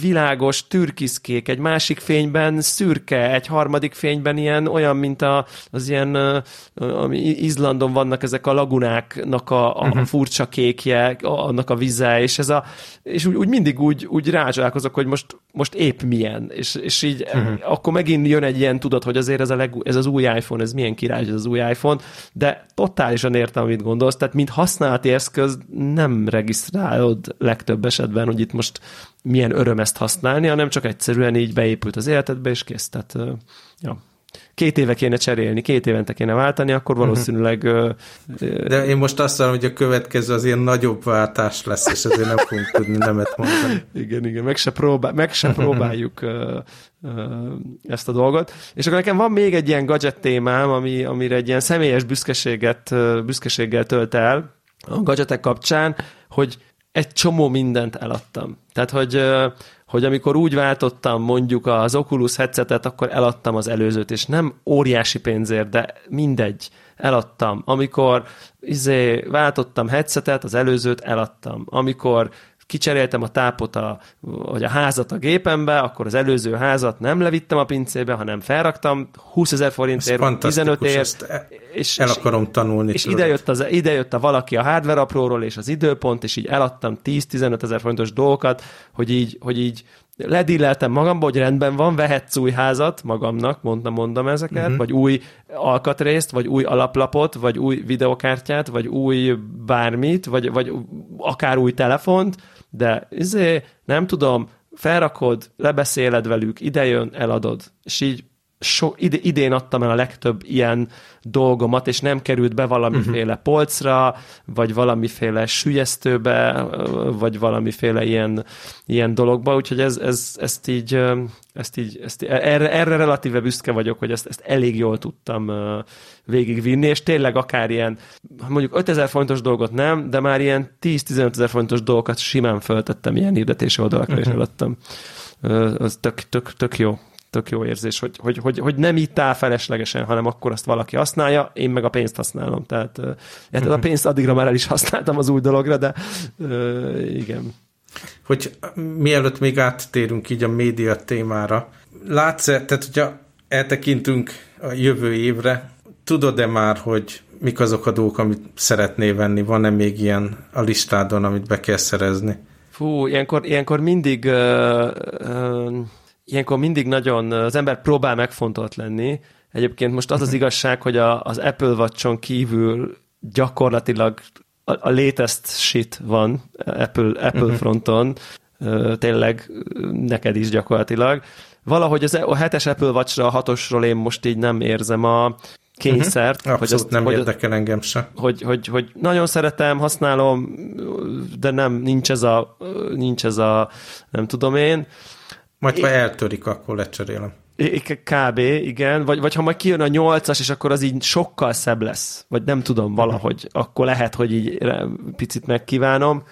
világos türkiszkék, egy másik fényben szürke, egy harmadik fényben ilyen olyan, mint a, az ilyen, ami Izlandon vannak ezek a lagunáknak a, a uh-huh. furcsa kékje, annak a vize, és ez a, és úgy, úgy mindig úgy, úgy rázsálkozok, hogy most, most épp milyen, és, és így uh-huh. akkor megint jön egy ilyen tudat, hogy azért ez, a leg, ez az új iPhone, ez milyen király ez az új iPhone, de totálisan értem, amit gondolsz, tehát mint használati eszköz nem regisztrálod legtöbb esetben, hogy itt most milyen öröm ezt használni, hanem csak egyszerűen így beépült az életedbe, és kész. Tehát, ja. Két éve kéne cserélni, két évente kéne váltani, akkor mhm. valószínűleg... De én most azt mondom, hogy a következő az ilyen nagyobb váltás lesz, és ezért nem fogunk tudni nemet mondani. Igen, igen, meg se, próbál, meg se próbáljuk ezt a dolgot. És akkor nekem van még egy ilyen gadget témám, ami, amire egy ilyen személyes büszkeséget, büszkeséggel tölt el a gadgetek kapcsán, hogy egy csomó mindent eladtam. Tehát, hogy, hogy amikor úgy váltottam mondjuk az Oculus headsetet, akkor eladtam az előzőt, és nem óriási pénzért, de mindegy, eladtam. Amikor izé, váltottam headsetet, az előzőt eladtam. Amikor kicseréltem a tápot, a, vagy a házat a gépembe, akkor az előző házat nem levittem a pincébe, hanem felraktam 20 ezer forintért, 15 ért. És, el akarom tanulni. És idejött, az, idejött a valaki a hardware apróról, és az időpont, és így eladtam 10-15 ezer forintos dolgokat, hogy így, hogy így ledilleltem magamba, hogy rendben van, vehetsz új házat magamnak, mondtam, mondom ezeket, uh-huh. vagy új alkatrészt, vagy új alaplapot, vagy új videokártyát, vagy új bármit, vagy, vagy akár új telefont, de izé, nem tudom, felrakod, lebeszéled velük, idejön, eladod. És így so, ide, idén adtam el a legtöbb ilyen dolgomat, és nem került be valamiféle uh-huh. polcra, vagy valamiféle sülyeztőbe, vagy valamiféle ilyen, ilyen dologba, úgyhogy ez, ez, ezt így, ezt így ezt, erre, erre relatíve büszke vagyok, hogy ezt, ezt elég jól tudtam végigvinni, és tényleg akár ilyen, mondjuk 5000 fontos dolgot nem, de már ilyen 10-15 ezer fontos dolgokat simán föltettem ilyen hirdetési oldalakra, uh-huh. és eladtam. Az tök, tök, tök jó tök jó érzés, hogy, hogy, hogy, hogy nem itt áll feleslegesen, hanem akkor azt valaki használja, én meg a pénzt használom. Tehát hát a pénzt addigra már el is használtam az új dologra, de igen. Hogy mielőtt még áttérünk így a média témára, látsz -e, tehát hogyha eltekintünk a jövő évre, tudod-e már, hogy mik azok a dolgok, amit szeretnél venni? Van-e még ilyen a listádon, amit be kell szerezni? Fú, ilyenkor, ilyenkor mindig uh, uh, ilyenkor mindig nagyon, az ember próbál megfontolt lenni. Egyébként most az az mhm. igazság, hogy a, az Apple watch kívül gyakorlatilag a, a latest shit van Apple, Apple uh-huh. fronton, tényleg neked is gyakorlatilag. Valahogy az, a hetes Apple Watch-ra, a hatosról én most így nem érzem a kényszert. Uh-huh. Abszolút hogy azt, nem hogy, érdekel engem se. Hogy, hogy, hogy nagyon szeretem, használom, de nem, nincs ez a, nincs ez a nem tudom én. Majd ha eltörik, akkor lecserélem. Kb. igen, vagy, vagy ha majd kijön a nyolcas, és akkor az így sokkal szebb lesz, vagy nem tudom, valahogy, akkor lehet, hogy így picit megkívánom.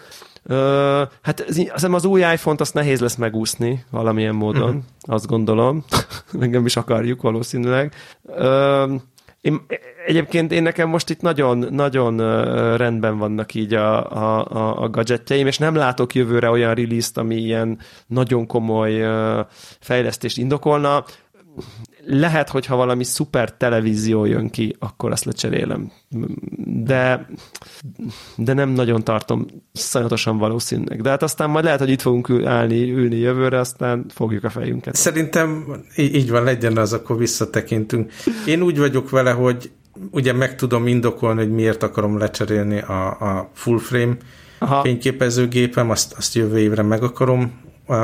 Ö, hát az, hiszem az új iPhone-t azt nehéz lesz megúszni valamilyen módon, uh-huh. azt gondolom. Engem is akarjuk valószínűleg. Ö, én, egyébként én nekem most itt nagyon, nagyon rendben vannak így a, a, a gadgetjeim, és nem látok jövőre olyan release ami ilyen nagyon komoly fejlesztést indokolna lehet, hogyha valami szuper televízió jön ki, akkor azt lecserélem. De, de nem nagyon tartom szajatosan valószínűleg. De hát aztán majd lehet, hogy itt fogunk állni, ülni jövőre, aztán fogjuk a fejünket. Szerintem így van, legyen az, akkor visszatekintünk. Én úgy vagyok vele, hogy ugye meg tudom indokolni, hogy miért akarom lecserélni a, a full frame Aha. fényképezőgépem, azt, azt jövő évre meg akarom uh,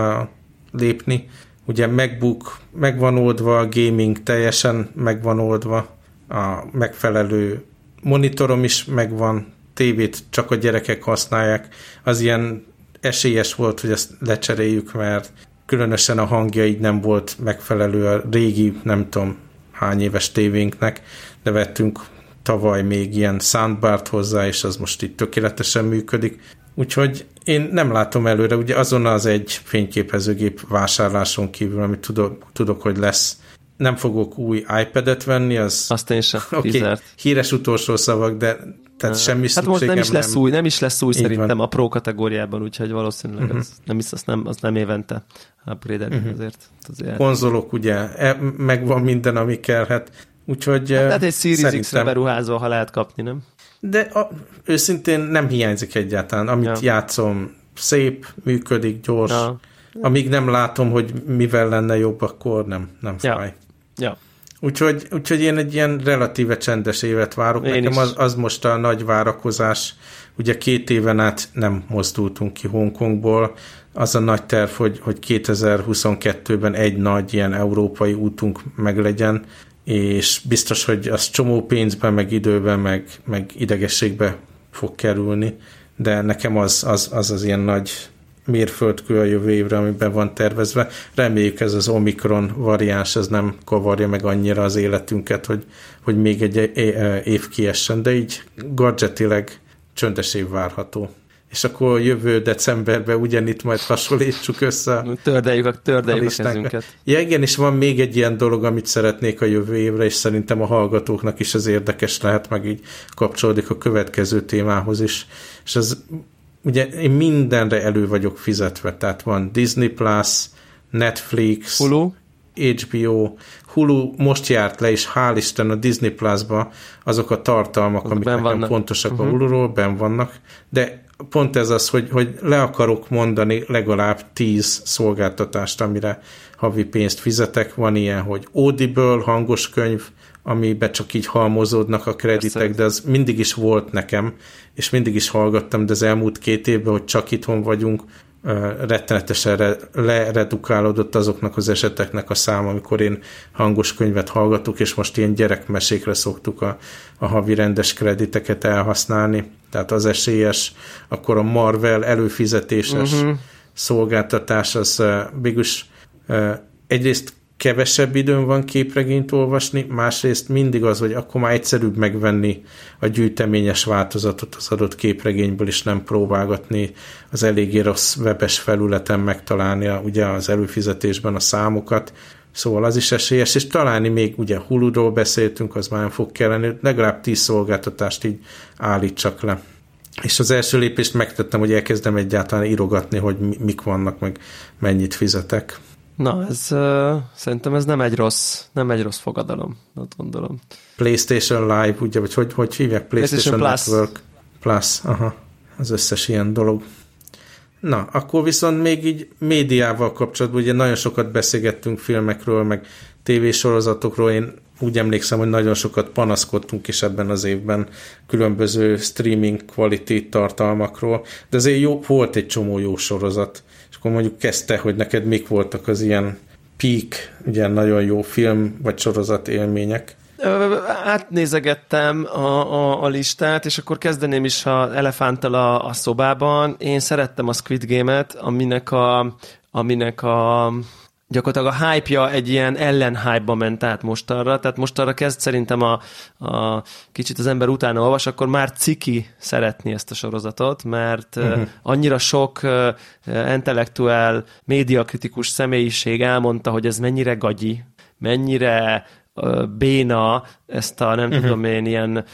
lépni, Ugye MacBook meg van oldva, a gaming teljesen meg van oldva, a megfelelő monitorom is megvan, tévét csak a gyerekek használják. Az ilyen esélyes volt, hogy ezt lecseréljük, mert különösen a hangja így nem volt megfelelő a régi, nem tudom hány éves tévénknek, de vettünk tavaly még ilyen soundbart hozzá, és az most itt tökéletesen működik. Úgyhogy én nem látom előre, ugye azon az egy fényképezőgép vásárláson kívül, amit tudok, tudok hogy lesz, nem fogok új iPad-et venni, az... Azt én sem, okay, híres utolsó szavak, de tehát semmi Hát most nem is lesz nem. új, nem is lesz új Így szerintem van. a Pro kategóriában, úgyhogy valószínűleg uh-huh. az, nem, is, az, nem, az nem évente upgrade uh-huh. azért, azért. Konzolok ugye, e, megvan minden, ami kellhet, úgyhogy hát, hát egy Series szerintem... X-re beruházva, ha lehet kapni, nem? De a, őszintén nem hiányzik egyáltalán. Amit ja. játszom, szép, működik, gyors. Ja. Amíg nem látom, hogy mivel lenne jobb, akkor nem, nem fáj. Ja. Úgyhogy, úgyhogy én egy ilyen relatíve csendes évet várok. Én Nekem az, az most a nagy várakozás. Ugye két éven át nem mozdultunk ki Hongkongból. Az a nagy terv, hogy, hogy 2022-ben egy nagy ilyen európai útunk meglegyen, és biztos, hogy az csomó pénzben, meg időben, meg, meg idegességbe fog kerülni, de nekem az az, az, az ilyen nagy mérföldkő a jövő évre, amiben van tervezve. Reméljük ez az Omikron variáns, ez nem kavarja meg annyira az életünket, hogy, hogy még egy év kiessen, de így gadgetileg csöndes év várható és akkor jövő decemberben ugyanitt majd hasonlítsuk össze. Tördeljük a, tördeljük a, a kezünket. Ja, igen, és van még egy ilyen dolog, amit szeretnék a jövő évre, és szerintem a hallgatóknak is az érdekes lehet, meg így kapcsolódik a következő témához is. És az, ugye én mindenre elő vagyok fizetve, tehát van Disney Plus, Netflix, Hulu, HBO, Hulu most járt le, és hál' Isten a Disney Plus-ba azok a tartalmak, amik nekem vannak. pontosak uh-huh. a mhm. Hulu-ról, ben vannak, de pont ez az, hogy, hogy le akarok mondani legalább tíz szolgáltatást, amire havi pénzt fizetek. Van ilyen, hogy Audible, hangos könyv, amibe csak így halmozódnak a kreditek, Persze. de az mindig is volt nekem, és mindig is hallgattam, de az elmúlt két évben, hogy csak itthon vagyunk, rettenetesen leredukálódott azoknak az eseteknek a száma, amikor én hangos könyvet hallgatok, és most ilyen gyerekmesékre szoktuk a, a havi rendes krediteket elhasználni. Tehát az esélyes, akkor a Marvel előfizetéses uh-huh. szolgáltatás az végülis egyrészt kevesebb időm van képregényt olvasni, másrészt mindig az, hogy akkor már egyszerűbb megvenni a gyűjteményes változatot az adott képregényből, és nem próbálgatni az eléggé rossz webes felületen megtalálni a, ugye az előfizetésben a számokat, Szóval az is esélyes, és találni még ugye Hulu-ról beszéltünk, az már nem fog kelleni, legalább tíz szolgáltatást így állítsak le. És az első lépést megtettem, hogy elkezdem egyáltalán írogatni, hogy mik vannak, meg mennyit fizetek. Na, ez uh, szerintem ez nem egy rossz, nem egy rossz fogadalom, azt gondolom. PlayStation Live, ugye, vagy hogy, hogy hívják? PlayStation, PlayStation Network Plus. Aha, az összes ilyen dolog. Na, akkor viszont még így médiával kapcsolatban, ugye nagyon sokat beszélgettünk filmekről, meg tévésorozatokról, én úgy emlékszem, hogy nagyon sokat panaszkodtunk is ebben az évben különböző streaming quality tartalmakról, de azért jó, volt egy csomó jó sorozat akkor mondjuk kezdte, hogy neked mik voltak az ilyen peak, ugye nagyon jó film vagy sorozat élmények. Átnézegettem a, a, a listát, és akkor kezdeném is a elefánttal a, a szobában. Én szerettem a Squid Game-et, aminek a, aminek a gyakorlatilag a hype-ja egy ilyen ellen hype ment át mostanra, tehát mostanra kezd szerintem a, a kicsit az ember utána olvas, akkor már ciki szeretni ezt a sorozatot, mert uh-huh. annyira sok uh, intellektuál, médiakritikus személyiség elmondta, hogy ez mennyire gagyi, mennyire béna ezt a nem uh-huh. tudom én ilyen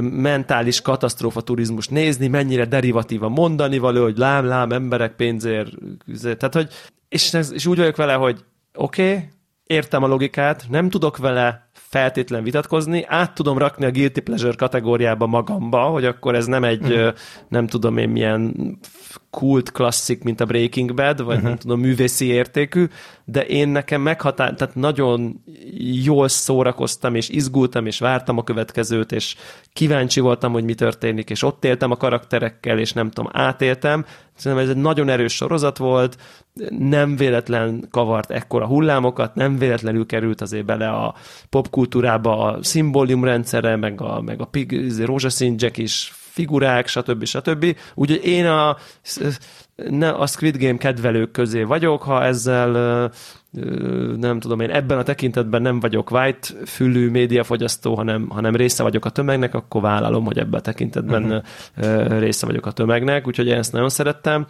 mentális katasztrófa turizmus nézni, mennyire derivatíva mondani való, hogy lám, lám, emberek pénzért, tehát hogy és, és úgy vagyok vele, hogy oké, okay, értem a logikát, nem tudok vele feltétlen vitatkozni, át tudom rakni a guilty pleasure kategóriába magamba, hogy akkor ez nem egy, uh-huh. nem tudom én milyen kult klasszik, mint a Breaking Bad, vagy uh-huh. nem tudom, művészi értékű, de én nekem meghatár, tehát nagyon jól szórakoztam, és izgultam, és vártam a következőt, és kíváncsi voltam, hogy mi történik, és ott éltem a karakterekkel, és nem tudom, átéltem. Szerintem ez egy nagyon erős sorozat volt, nem véletlen kavart ekkora hullámokat, nem véletlenül került azért bele a popkultúrába a szimbóliumrendszere, meg a, meg a pig, rózsaszín Jack is figurák, stb. stb. Úgyhogy én a, a Squid Game kedvelők közé vagyok, ha ezzel nem tudom én, ebben a tekintetben nem vagyok white fülű médiafogyasztó, hanem, hanem része vagyok a tömegnek, akkor vállalom, hogy ebben a tekintetben uh-huh. része vagyok a tömegnek, úgyhogy én ezt nagyon szerettem.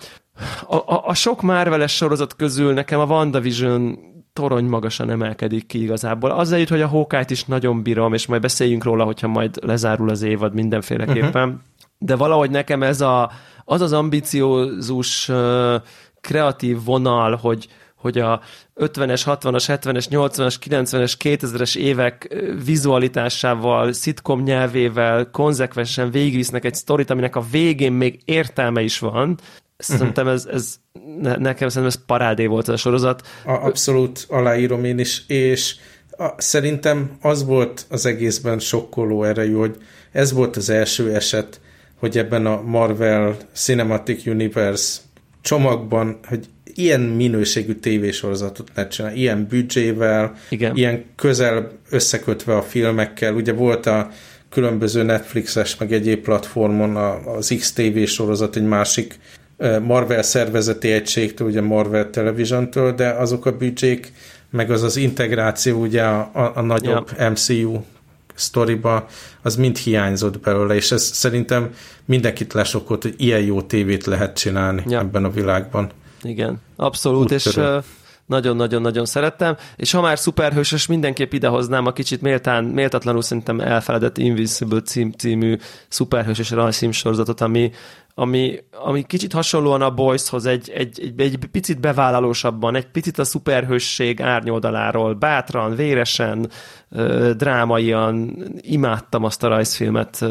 A, a, a sok Marveles sorozat közül nekem a WandaVision torony magasan emelkedik ki igazából. Azzal jut, hogy a hawkeye is nagyon bírom, és majd beszéljünk róla, hogyha majd lezárul az évad mindenféleképpen. Uh-huh. De valahogy nekem ez a, az az ambiciózus kreatív vonal, hogy, hogy a 50-es, 60-as, 70-es, 80-as, 90-es, 2000-es évek vizualitásával, szitkom nyelvével konzekvensen végigvisznek egy sztorit, aminek a végén még értelme is van. Szerintem ez, ez nekem szerintem ez parádé volt ez a sorozat. A, abszolút aláírom én is, és a, szerintem az volt az egészben sokkoló erejű, hogy ez volt az első eset, hogy ebben a Marvel Cinematic Universe csomagban, hogy ilyen minőségű tévésorozatot lehet csinálni, ilyen büdzsével, Igen. ilyen közel összekötve a filmekkel. Ugye volt a különböző Netflixes, meg egyéb platformon az X-TV sorozat egy másik Marvel szervezeti egységtől, ugye Marvel Television-től, de azok a büdzsék, meg az az integráció ugye a, a, a nagyobb ja. MCU sztoriba, az mind hiányzott belőle, és ez szerintem mindenkit lesokolt, hogy ilyen jó tévét lehet csinálni ja. ebben a világban. Igen, abszolút, Úgy és nagyon-nagyon-nagyon szerettem, és ha már szuperhősös, mindenképp idehoznám a kicsit méltán, méltatlanul szerintem elfeledett Invisible cím, című szuperhősös rajzszímsorozatot, ami ami, ami kicsit hasonlóan a Boyshoz egy, egy, egy, egy picit bevállalósabban, egy picit a szuperhősség árnyoldaláról, bátran, véresen, drámaian imádtam azt a rajzfilmet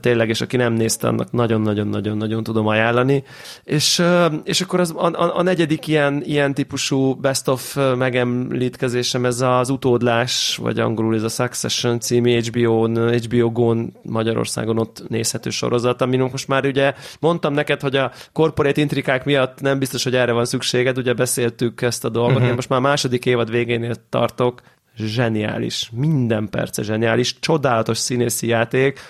tényleg, és aki nem nézte, annak nagyon-nagyon-nagyon-nagyon tudom ajánlani. És, és akkor az, a, a negyedik ilyen, ilyen típusú best of megemlítkezésem, ez az utódlás, vagy angolul ez a Succession című HBO-n, HBO Go-n Magyarországon ott nézhető sorozat, ami most már ugye mondtam neked, hogy a corporate intrikák miatt nem biztos, hogy erre van szükséged, ugye beszéltük ezt a dolgot, uh-huh. én most már a második évad végénél tartok, zseniális, minden perce zseniális, csodálatos színészi játék,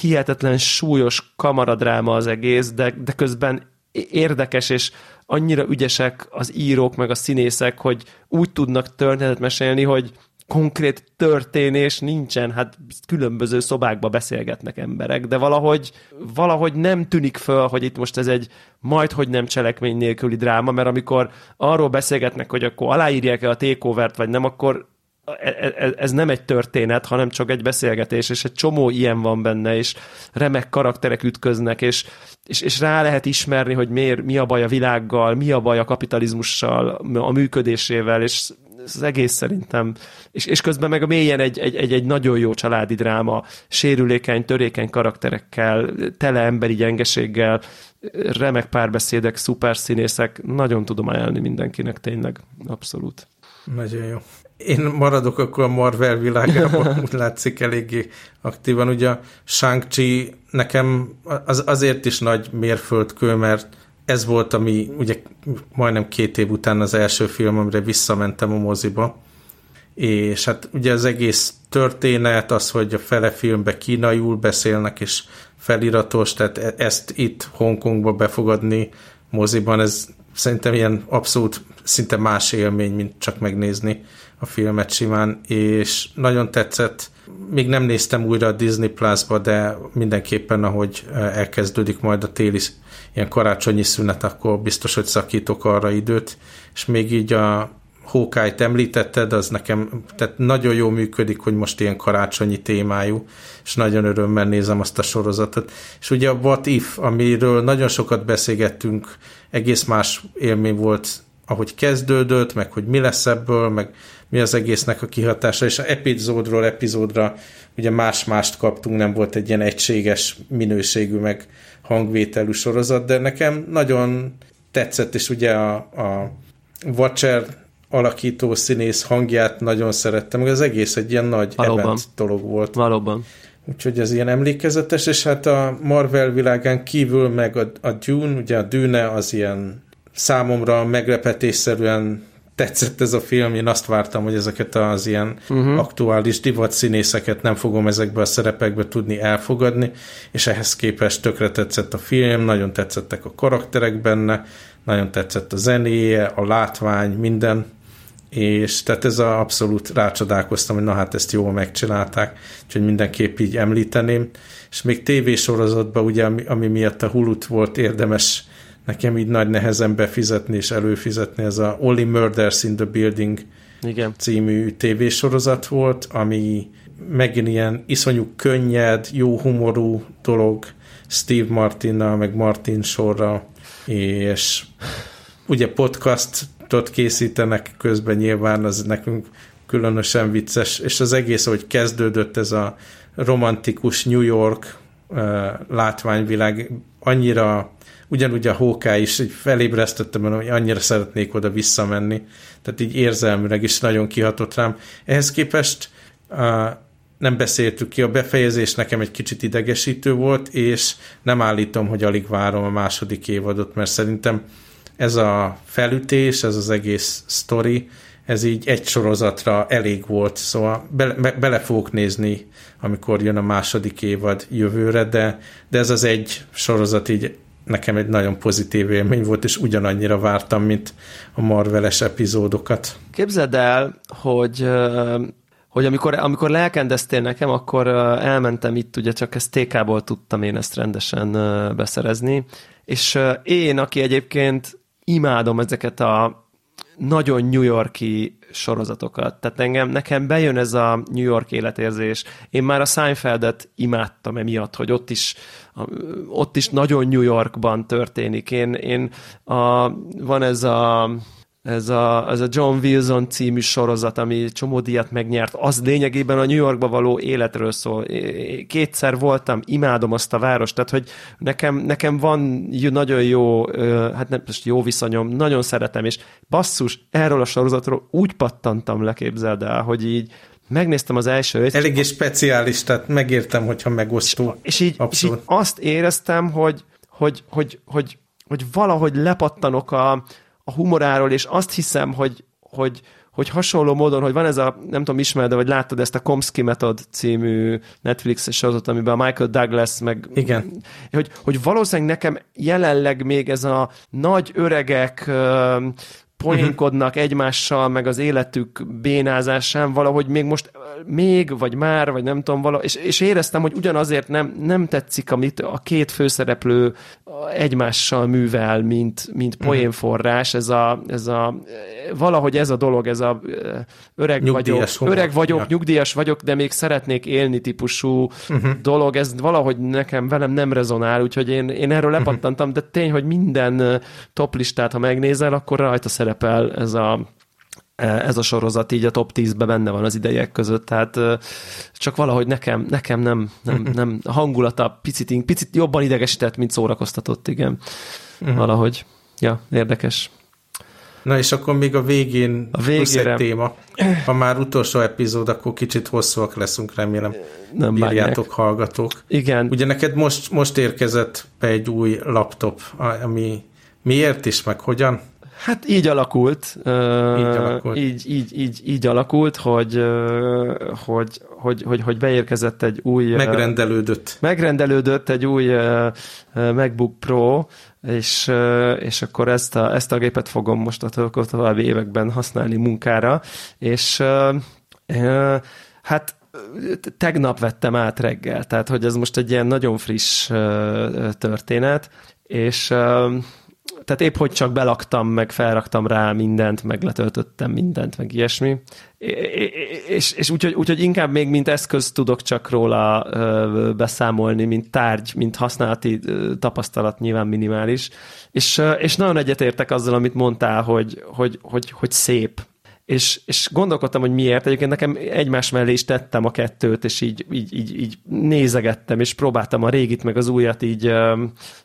hihetetlen súlyos kamaradráma az egész, de, de közben érdekes, és annyira ügyesek az írók, meg a színészek, hogy úgy tudnak történetet mesélni, hogy konkrét történés nincsen, hát különböző szobákba beszélgetnek emberek, de valahogy, valahogy nem tűnik föl, hogy itt most ez egy majd, hogy nem cselekmény nélküli dráma, mert amikor arról beszélgetnek, hogy akkor aláírják-e a takeover vagy nem, akkor e, e, e, ez nem egy történet, hanem csak egy beszélgetés, és egy csomó ilyen van benne, és remek karakterek ütköznek, és, és, és rá lehet ismerni, hogy miért, mi a baj a világgal, mi a baj a kapitalizmussal, a működésével, és az egész szerintem, és, és közben meg a mélyen egy, egy, egy, egy nagyon jó családi dráma, sérülékeny, törékeny karakterekkel, tele emberi gyengeséggel, remek párbeszédek, szuper színészek, nagyon tudom ajánlani mindenkinek tényleg, abszolút. Nagyon jó. Én maradok akkor a Marvel világában, úgy látszik eléggé aktívan. Ugye a Shang-Chi nekem az, azért is nagy mérföldkő, mert ez volt, ami ugye majdnem két év után az első film, amire visszamentem a moziba, és hát ugye az egész történet, az, hogy a fele filmbe kínaiul beszélnek, és feliratos, tehát e- ezt itt Hongkongba befogadni moziban, ez szerintem ilyen abszolút szinte más élmény, mint csak megnézni a filmet simán, és nagyon tetszett. Még nem néztem újra a Disney Plus-ba, de mindenképpen, ahogy elkezdődik majd a téli ilyen karácsonyi szünet, akkor biztos, hogy szakítok arra időt, és még így a Hawkeye-t említetted, az nekem tehát nagyon jó működik, hogy most ilyen karácsonyi témájú, és nagyon örömmel nézem azt a sorozatot. És ugye a What If, amiről nagyon sokat beszélgettünk, egész más élmény volt, ahogy kezdődött, meg hogy mi lesz ebből, meg mi az egésznek a kihatása, és a epizódról epizódra ugye más-mást kaptunk, nem volt egy ilyen egységes minőségű, meg hangvételű sorozat, de nekem nagyon tetszett, és ugye a, a Watcher alakító színész hangját nagyon szerettem, meg az egész egy ilyen nagy Valóban. event dolog volt. Valóban. Úgyhogy ez ilyen emlékezetes, és hát a Marvel világán kívül meg a, a Dune, ugye a Dune az ilyen számomra meglepetésszerűen tetszett ez a film, én azt vártam, hogy ezeket az ilyen uh-huh. aktuális divat színészeket nem fogom ezekbe a szerepekbe tudni elfogadni, és ehhez képest tökre tetszett a film, nagyon tetszettek a karakterek benne, nagyon tetszett a zenéje, a látvány, minden, és tehát ez a abszolút rácsodálkoztam, hogy na hát ezt jól megcsinálták, úgyhogy mindenképp így említeném. És még tévésorozatban, ugye, ami, ami miatt a Hulut volt érdemes nekem így nagy nehezen befizetni és előfizetni, ez a Only Murders in the Building Igen. című tévésorozat volt, ami megint ilyen iszonyú könnyed, jó humorú dolog Steve Martinnal, meg Martin sorra, és ugye podcastot készítenek közben nyilván, az nekünk különösen vicces, és az egész, hogy kezdődött ez a romantikus New York uh, látványvilág, annyira ugyanúgy a hóká is így felébresztettem, hogy annyira szeretnék oda visszamenni, tehát így érzelmileg is nagyon kihatott rám. Ehhez képest uh, nem beszéltük ki, a befejezés nekem egy kicsit idegesítő volt, és nem állítom, hogy alig várom a második évadot, mert szerintem ez a felütés, ez az egész sztori, ez így egy sorozatra elég volt, szóval bele, be, bele fogok nézni, amikor jön a második évad jövőre, de, de ez az egy sorozat így nekem egy nagyon pozitív élmény volt, és ugyanannyira vártam, mint a Marveles epizódokat. Képzeld el, hogy hogy amikor, amikor lelkendeztél nekem, akkor elmentem itt, ugye csak ezt TK-ból tudtam én ezt rendesen beszerezni, és én, aki egyébként imádom ezeket a nagyon New Yorki sorozatokat. Tehát engem, nekem bejön ez a New York életérzés. Én már a Seinfeldet imádtam emiatt, hogy ott is, ott is nagyon New Yorkban történik. Én, én a, van ez a ez a, ez a John Wilson című sorozat, ami csomó díjat megnyert, az lényegében a New Yorkba való életről szól. Kétszer voltam, imádom azt a várost, tehát hogy nekem, nekem van nagyon jó, hát nem most jó viszonyom, nagyon szeretem, és basszus, erről a sorozatról úgy pattantam le, képzeld el, hogy így megnéztem az első részt. Eléggé speciális, tehát megértem, hogyha megosztó. És így, és így azt éreztem, hogy, hogy, hogy, hogy, hogy valahogy lepattanok a, a humoráról, és azt hiszem, hogy, hogy, hogy hasonló módon, hogy van ez a, nem tudom, ismered, vagy láttad ezt a Komsky Method című Netflix sorozat, amiben a Michael Douglas, meg... Igen. Hogy, hogy valószínűleg nekem jelenleg még ez a nagy öregek, poénkodnak uh-huh. egymással, meg az életük bénázásán valahogy még most, még, vagy már, vagy nem tudom, vala, és, és éreztem, hogy ugyanazért nem, nem tetszik, amit a két főszereplő egymással művel, mint, mint mhm. poénforrás, ez a, ez a, valahogy ez a dolog, ez a öreg nyugdíjas vagyok, öreg vagyok, ja. nyugdíjas vagyok, de még szeretnék élni típusú uh-huh. dolog, ez valahogy nekem velem nem rezonál, úgyhogy én, én erről mhm. lepattantam, de tény, hogy minden top listát, ha megnézel, akkor rajta szerepel ez a ez a sorozat így a top 10-ben benne van az idejek között, tehát csak valahogy nekem, nekem nem, nem, nem a hangulata picit, picit jobban idegesített, mint szórakoztatott, igen. Uh-huh. Valahogy. Ja, érdekes. Na és akkor még a végén a végére... egy téma. Ha már utolsó epizód, akkor kicsit hosszúak leszünk, remélem. Nem bírjátok, bánják. hallgatók. Igen. Ugye neked most, most érkezett be egy új laptop, ami miért is, meg hogyan? Hát így alakult. Így alakult. Így, így, így, így alakult, hogy, hogy, hogy, hogy, hogy beérkezett egy új... Megrendelődött. Megrendelődött egy új MacBook Pro, és, és akkor ezt a, ezt a gépet fogom most a további években használni munkára, és hát tegnap vettem át reggel, tehát hogy ez most egy ilyen nagyon friss történet, és tehát épp hogy csak belaktam, meg felraktam rá mindent, meg letöltöttem mindent, meg ilyesmi. És, és úgyhogy, úgyhogy inkább még mint eszköz tudok csak róla beszámolni, mint tárgy, mint használati tapasztalat nyilván minimális. És, és nagyon egyetértek azzal, amit mondtál, hogy, hogy, hogy, hogy szép és, és gondolkodtam, hogy miért. Egyébként nekem egymás mellé is tettem a kettőt, és így, így, így, így nézegettem, és próbáltam a régit, meg az újat így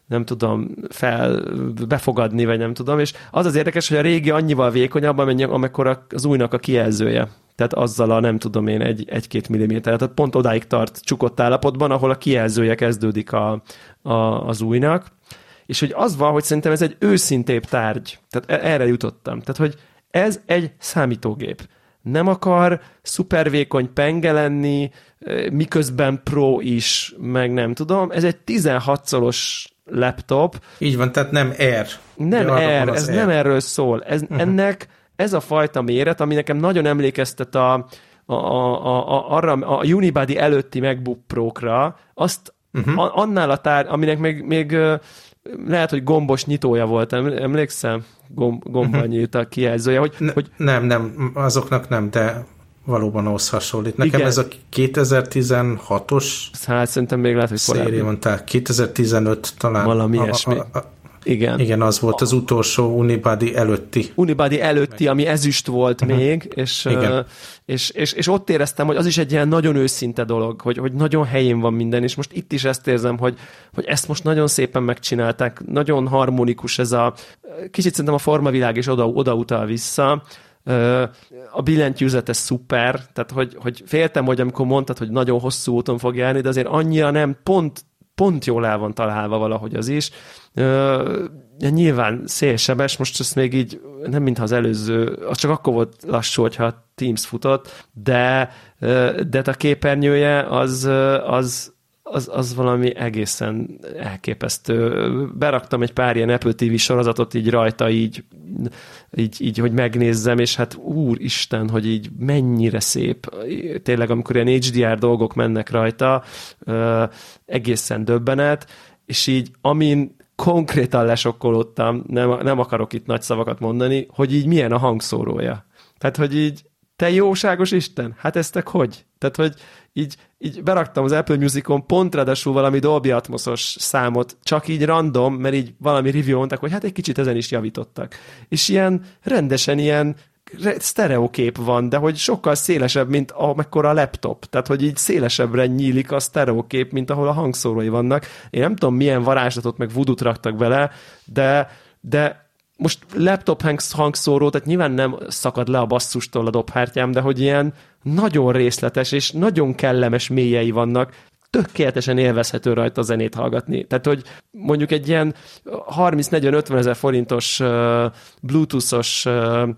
nem tudom fel befogadni, vagy nem tudom, és az az érdekes, hogy a régi annyival vékonyabb, amikor az újnak a kijelzője. Tehát azzal a nem tudom én egy, egy-két milliméter. Tehát pont odáig tart csukott állapotban, ahol a kijelzője kezdődik a, a, az újnak. És hogy az van, hogy szerintem ez egy őszintébb tárgy. Tehát e-, erre jutottam. Tehát, hogy Ez egy számítógép. Nem akar szupervékony penge lenni, miközben pro is, meg nem tudom. Ez egy 16 szolos laptop. Így van, tehát nem Air. Nem Air, ez Air. nem erről szól. Ez, uh-huh. Ennek ez a fajta méret, ami nekem nagyon emlékeztet a, a, a, a, arra a Unibody előtti MacBook Pro-kra, azt uh-huh. a, annál a tár, aminek még, még lehet, hogy gombos nyitója volt, emlékszem? Gomb, gomba uh-huh. nyílt a kijelzője. Hogy, ne, hogy... Nem, nem, azoknak nem, de valóban ahhoz hasonlít. Nekem Igen. ez a 2016-os Hát szerintem még lehet, hogy korábbi. Széria van, tehát 2015 talán. Valami a, ilyesmi. A, a, igen. Igen, az volt az utolsó Unibody előtti. Unibody előtti, ami ezüst volt uh-huh. még, és, Igen. és, és, és ott éreztem, hogy az is egy ilyen nagyon őszinte dolog, hogy, hogy nagyon helyén van minden, és most itt is ezt érzem, hogy, hogy ezt most nagyon szépen megcsinálták, nagyon harmonikus ez a, kicsit szerintem a formavilág is oda, oda utal vissza, a billentyűzete szuper, tehát hogy, hogy féltem, hogy amikor mondtad, hogy nagyon hosszú úton fog járni, de azért annyira nem, pont, pont jól el van találva valahogy az is. Ja, nyilván szélsebes, most ezt még így nem mintha az előző, az csak akkor volt lassú, hogyha Teams futott, de, de a képernyője az, az, az, az valami egészen elképesztő. Beraktam egy pár ilyen Apple TV sorozatot így rajta, így, így, így hogy megnézzem, és hát úristen, hogy így mennyire szép. Tényleg, amikor ilyen HDR dolgok mennek rajta, egészen döbbenet, és így amin konkrétan lesokkolódtam, nem, nem akarok itt nagy szavakat mondani, hogy így milyen a hangszórója. Tehát, hogy így te jóságos Isten, hát eztek hogy? Tehát, hogy így, így beraktam az Apple Musicon pont ráadásul valami Dolby Atmosos számot, csak így random, mert így valami review mondtak, hogy hát egy kicsit ezen is javítottak. És ilyen rendesen ilyen sztereokép van, de hogy sokkal szélesebb, mint amekkora a laptop. Tehát, hogy így szélesebbre nyílik a sztereokép, mint ahol a hangszórói vannak. Én nem tudom, milyen varázslatot meg vudut raktak bele, de, de most laptop hangszóró, tehát nyilván nem szakad le a basszustól a dobhártyám, de hogy ilyen nagyon részletes és nagyon kellemes mélyei vannak, tökéletesen élvezhető rajta a zenét hallgatni. Tehát, hogy mondjuk egy ilyen 30-40-50 ezer forintos uh, bluetoothos uh,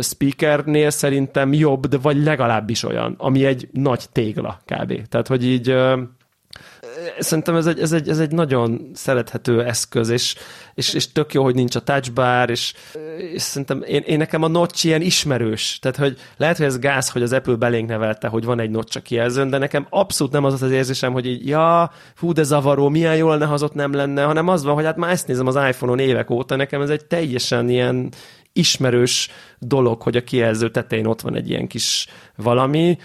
speakernél szerintem jobb, de vagy legalábbis olyan, ami egy nagy tégla kb. Tehát, hogy így uh, szerintem ez egy, ez, egy, ez egy nagyon szerethető eszköz, és, és, és tök jó, hogy nincs a touchbar, és, és szerintem én, én nekem a notch ilyen ismerős. Tehát, hogy lehet, hogy ez gáz, hogy az Apple belénk nevelte, hogy van egy notch a kijelzőn, de nekem abszolút nem az az érzésem, hogy így, ja, fú, de zavaró, milyen jól lenne, ha nem lenne, hanem az van, hogy hát már ezt nézem az iPhone-on évek óta, nekem ez egy teljesen ilyen ismerős dolog, hogy a kijelző tetején ott van egy ilyen kis valami.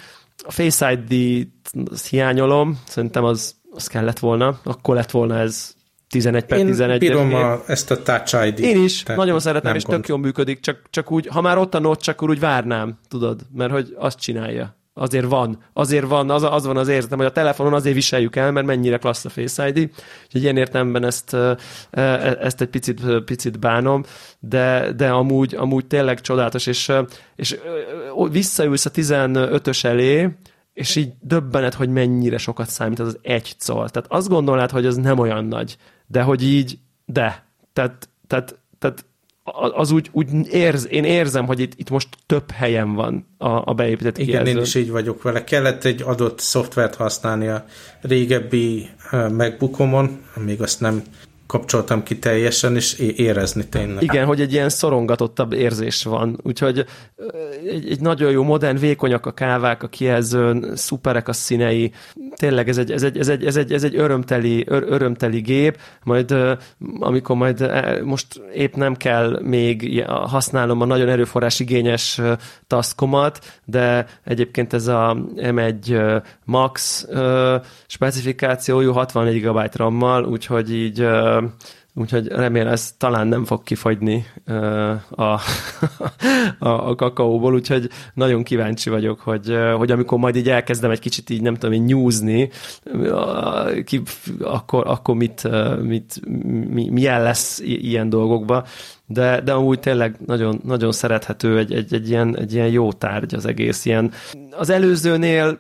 A Face ID-t hiányolom, szerintem az az kellett volna, akkor lett volna ez 11 per 11 Én bírom a, ezt a Touch ID. Én is, Tehát nagyon szeretem, és gond. tök jól működik, csak, csak úgy, ha már ott a notch, akkor úgy várnám, tudod, mert hogy azt csinálja. Azért van, azért van, az, az van az érzetem, hogy a telefonon azért viseljük el, mert mennyire klassz a Face ID, úgyhogy ilyen értelemben ezt, ezt egy picit, picit bánom, de, de amúgy, amúgy tényleg csodálatos, és, és visszaülsz a 15-ös elé, és így döbbenet, hogy mennyire sokat számít az, az egy col. Tehát azt gondolnád, hogy az nem olyan nagy, de hogy így, de. Tehát, tehát, tehát az úgy, úgy érz, én érzem, hogy itt, itt most több helyen van a, a beépített Igen, kijelző. én is így vagyok vele. Kellett egy adott szoftvert használni a régebbi MacBookomon, még azt nem kapcsoltam ki teljesen, és érezni tényleg. Igen, hogy egy ilyen szorongatottabb érzés van. Úgyhogy egy, egy nagyon jó, modern, vékonyak a kávák a kijelzőn, szuperek a színei. Tényleg ez egy, ez egy, ez egy, ez egy, ez egy örömteli, ör, örömteli gép, majd amikor majd e, most épp nem kell még használnom a nagyon erőforrás igényes taszkomat, de egyébként ez a M1 Max specifikációjú 64 GB RAM-mal, úgyhogy így úgyhogy remélem ez talán nem fog kifagyni a, a, a kakaóból, úgyhogy nagyon kíváncsi vagyok, hogy, hogy amikor majd így elkezdem egy kicsit így nem tudom, így nyúzni, ki, akkor, akkor mit, mit, mi, milyen lesz ilyen dolgokba, de, de amúgy tényleg nagyon, nagyon szerethető egy, egy, egy, ilyen, egy ilyen jó tárgy az egész. Ilyen. Az előzőnél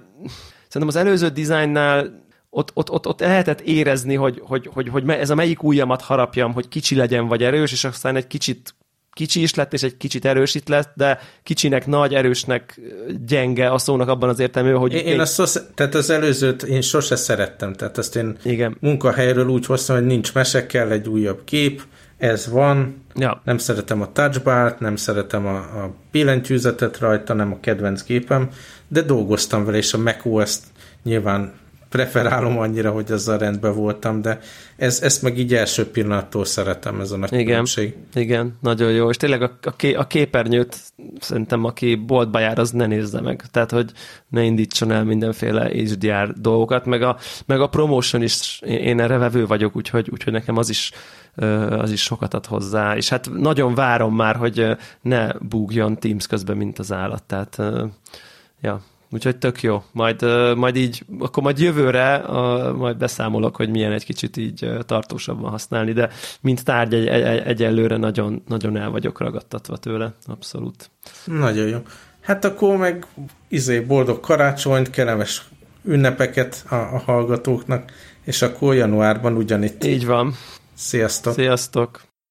Szerintem az előző dizájnnál ott, ott, ott, ott lehetett érezni, hogy, hogy, hogy, hogy ez a melyik ujjamat harapjam, hogy kicsi legyen vagy erős, és aztán egy kicsit kicsi is lett, és egy kicsit erős itt lett, de kicsinek nagy, erősnek gyenge a szónak abban az értelmében, hogy... Én, én azt szosz, tehát az előzőt én sose szerettem, tehát azt én Igen. munkahelyről úgy hoztam, hogy nincs mese, kell egy újabb kép, ez van, ja. nem szeretem a touchbar nem szeretem a, a billentyűzetet rajta, nem a kedvenc gépem, de dolgoztam vele, és a macOS-t nyilván preferálom annyira, hogy azzal rendben voltam, de ez, ezt meg így első pillanattól szeretem, ez a nagy igen, különbség. Igen, nagyon jó, és tényleg a, a, ké, a képernyőt szerintem aki boltba jár, az ne nézze meg, tehát hogy ne indítson el mindenféle HDR dolgokat, meg a, meg a promotion is, én erre vevő vagyok, úgyhogy, úgyhogy nekem az is az is sokat ad hozzá, és hát nagyon várom már, hogy ne búgjon Teams közben, mint az állat, tehát ja, Úgyhogy tök jó. Majd, majd így, akkor majd jövőre uh, majd beszámolok, hogy milyen egy kicsit így tartósabban használni, de mint tárgy egy, egy, egyelőre nagyon, nagyon el vagyok ragadtatva tőle, abszolút. Nagyon jó. Hát akkor meg izé boldog karácsonyt, kellemes ünnepeket a, a hallgatóknak, és akkor januárban ugyanitt. Így van. Sziasztok! Sziasztok!